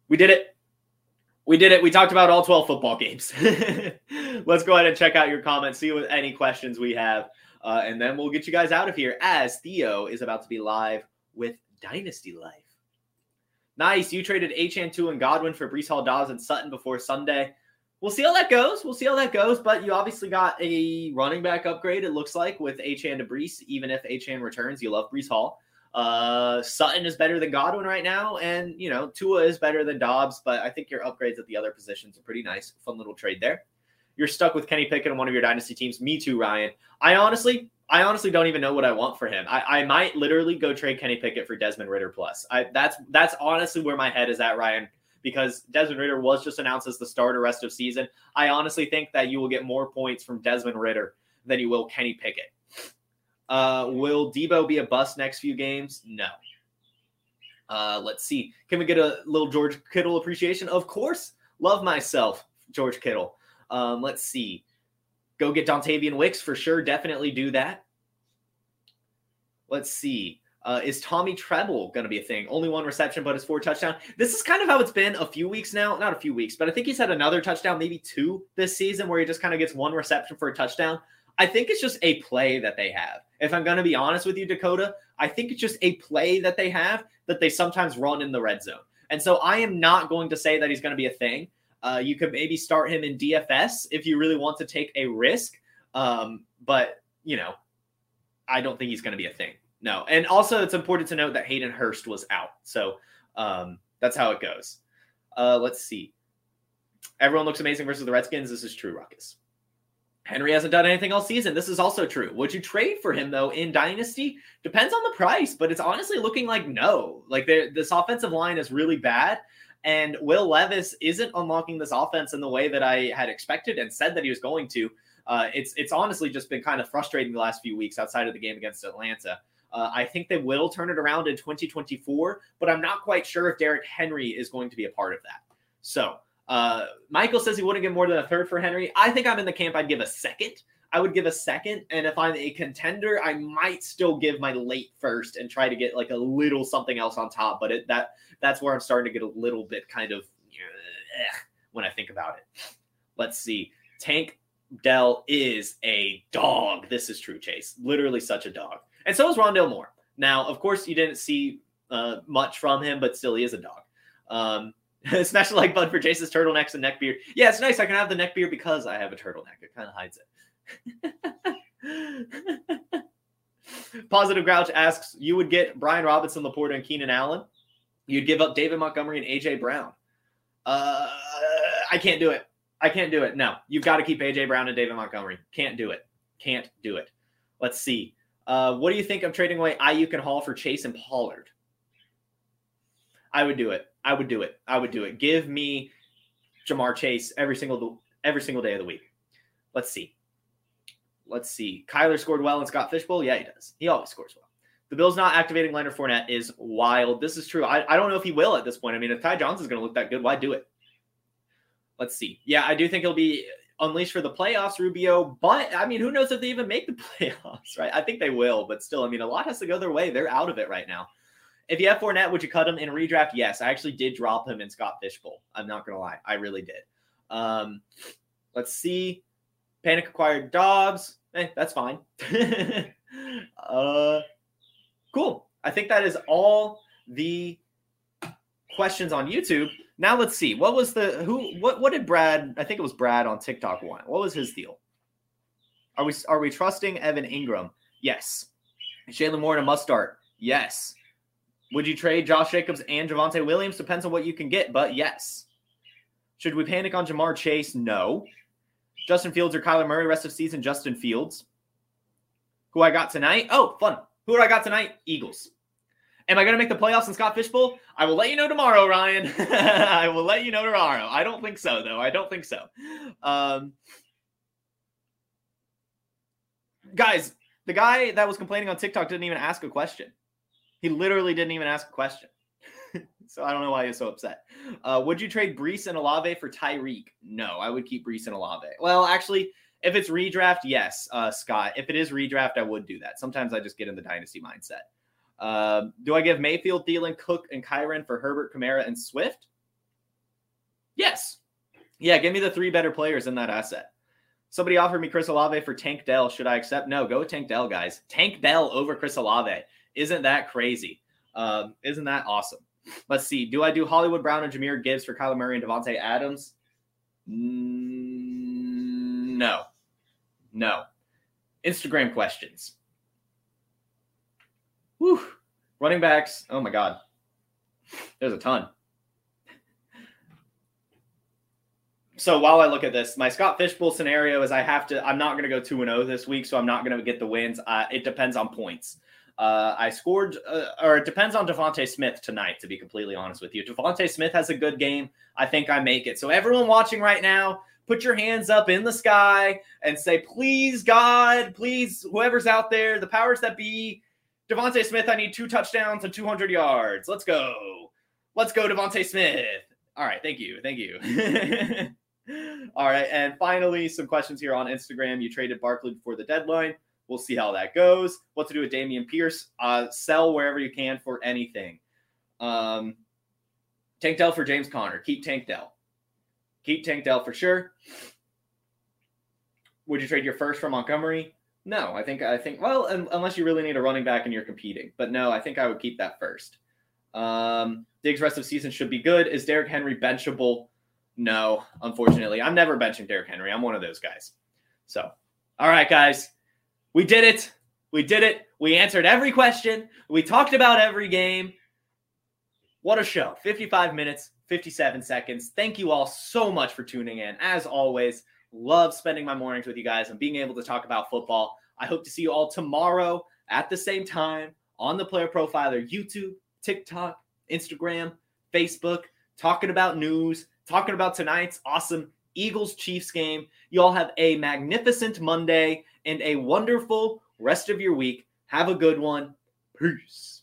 We did it. We did it. We talked about all 12 football games. Let's go ahead and check out your comments, see what any questions we have, uh, and then we'll get you guys out of here as Theo is about to be live with Dynasty Life. Nice. You traded Achane and Godwin for Breece Hall, Dawes, and Sutton before Sunday. We'll see how that goes. We'll see how that goes. But you obviously got a running back upgrade, it looks like, with Achane to Breece. Even if Achane returns, you love Breece Hall. Uh, Sutton is better than Godwin right now, and you know Tua is better than Dobbs, but I think your upgrades at the other positions are pretty nice. Fun little trade there. You're stuck with Kenny Pickett on one of your dynasty teams. Me too, Ryan. I honestly, I honestly don't even know what I want for him. I, I might literally go trade Kenny Pickett for Desmond Ridder plus. I that's that's honestly where my head is at, Ryan. Because Desmond Ridder was just announced as the starter rest of season. I honestly think that you will get more points from Desmond Ridder than you will Kenny Pickett. Uh, will Deebo be a bust next few games? No. Uh, let's see. Can we get a little George Kittle appreciation? Of course. Love myself, George Kittle. Um, let's see. Go get Dontayvion Wicks for sure. Definitely do that. Let's see. Uh, is Tommy Tremble going to be a thing? Only one reception, but his four touchdown. This is kind of how it's been a few weeks now. Not a few weeks, but I think he's had another touchdown, maybe two this season, where he just kind of gets one reception for a touchdown. I think it's just a play that they have. If I'm going to be honest with you, Dakota, I think it's just a play that they have that they sometimes run in the red zone. And so I am not going to say that he's going to be a thing. Uh, you could maybe start him in DFS if you really want to take a risk. Um, but, you know, I don't think he's going to be a thing. No. And also, it's important to note that Hayden Hurst was out. So um, that's how it goes. Uh, let's see. Everyone looks amazing versus the Redskins. This is true, Ruckus. Henry hasn't done anything all season. This is also true. Would you trade for him though in Dynasty? Depends on the price, but it's honestly looking like no. Like this offensive line is really bad, and Will Levis isn't unlocking this offense in the way that I had expected and said that he was going to. Uh, it's it's honestly just been kind of frustrating the last few weeks outside of the game against Atlanta. Uh, I think they will turn it around in 2024, but I'm not quite sure if Derrick Henry is going to be a part of that. So uh, Michael says he wouldn't give more than a third for Henry. I think I'm in the camp. I'd give a second. I would give a second, and if I'm a contender, I might still give my late first and try to get like a little something else on top. But it, that that's where I'm starting to get a little bit kind of uh, when I think about it. Let's see. Tank Dell is a dog. This is true, Chase. Literally such a dog. And so is Rondale Moore. Now, of course, you didn't see uh, much from him, but still, he is a dog. Um, Smash like bud for Chase's turtlenecks and neck beard. Yeah, it's nice. I can have the neck beard because I have a turtleneck. It kind of hides it. Positive Grouch asks, you would get Brian Robinson, LaPorta, and Keenan Allen. You'd give up David Montgomery and AJ Brown. Uh, I can't do it. I can't do it. No, you've got to keep AJ Brown and David Montgomery. Can't do it. Can't do it. Let's see. Uh, what do you think of trading away Aiyuk and Hall for Chase and Pollard? I would do it. I would do it. I would do it. Give me Ja'Marr Chase every single every single day of the week. Let's see. Let's see. Kyler scored well in Scott Fishbowl. Yeah, he does. He always scores well. The Bills not activating Leonard Fournette is wild. This is true. I, I don't know if he will at this point. I mean, if Ty Johnson's going to look that good, why do it? Let's see. Yeah, I do think he'll be unleashed for the playoffs, Rubio. But I mean, who knows if they even make the playoffs, right? I think they will, but still, I mean, a lot has to go their way. They're out of it right now. If you have Fournette, would you cut him in redraft? Yes, I actually did drop him in Scott Fishbowl. I'm not gonna lie, I really did. Um, let's see. Panic acquired Dobbs. Eh, that's fine. uh, cool. I think that is all the questions on YouTube. Now let's see. What was the who? What what did Brad? I think it was Brad on TikTok want. What was his deal? Are we are we trusting Evan Engram? Yes. Jalen Moore a must start. Yes. Would you trade Josh Jacobs and Javonte Williams? Depends on what you can get, but yes. Should we panic on Ja'Marr Chase? No. Justin Fields or Kyler Murray rest of season? Justin Fields. Who I got tonight? Oh, fun. Who I got tonight? Eagles. Am I going to make the playoffs in Scott Fishbowl? I will let you know tomorrow, Ryan. I will let you know tomorrow. I don't think so, though. I don't think so. Um, Guys, the guy that was complaining on TikTok didn't even ask a question. He literally didn't even ask a question. so I don't know why he's so upset. Uh, would you trade Breece and Olave for Tyreek? No, I would keep Breece and Olave. Well, actually, if it's redraft, yes, uh, Scott. If it is redraft, I would do that. Sometimes I just get in the dynasty mindset. Um, do I give Mayfield, Thielen, Cook, and Kyren for Herbert, Kamara, and Swift? Yes. Yeah, give me the three better players in that asset. Somebody offered me Chris Olave for Tank Dell. Should I accept? No, go Tank Dell, guys. Tank Dell over Chris Olave. Isn't that crazy? Um, isn't that awesome? Let's see. Do I do Hollywood Brown and Jahmyr Gibbs for Kyler Murray and Davante Adams? No. No. Instagram questions. Whew. Running backs. Oh my God. There's a ton. So while I look at this, my Scott Fishbowl scenario is I have to, I'm not going to go 2 0 this week, so I'm not going to get the wins. Uh, it depends on points. Uh, I scored, uh, or it depends on DeVonta Smith tonight, to be completely honest with you. DeVonta Smith has a good game. I think I make it. So, everyone watching right now, put your hands up in the sky and say, please, God, please, whoever's out there, the powers that be, DeVonta Smith, I need two touchdowns and 200 yards. Let's go. Let's go, DeVonta Smith. All right. Thank you. Thank you. All right. And finally, some questions here on Instagram. You traded Barkley before the deadline. We'll see how that goes. What to do with Dameon Pierce? Uh, sell wherever you can for anything. Um, Tank Dell for James Conner. Keep Tank Dell. Keep Tank Dell for sure. Would you trade your first for Montgomery? No, I think I think well, unless you really need a running back and you're competing. But no, I think I would keep that first. Um, Diggs rest of season should be good. Is Derrick Henry benchable? No, unfortunately. I'm never benching Derrick Henry. I'm one of those guys. So, all right, guys. We did it. We did it. We answered every question. We talked about every game. What a show. 55 minutes, 57 seconds. Thank you all so much for tuning in. As always, love spending my mornings with you guys and being able to talk about football. I hope to see you all tomorrow at the same time on the Player Profiler YouTube, TikTok, Instagram, Facebook, talking about news, talking about tonight's awesome Eagles Chiefs game. You all have a magnificent Monday and a wonderful rest of your week. Have a good one. Peace.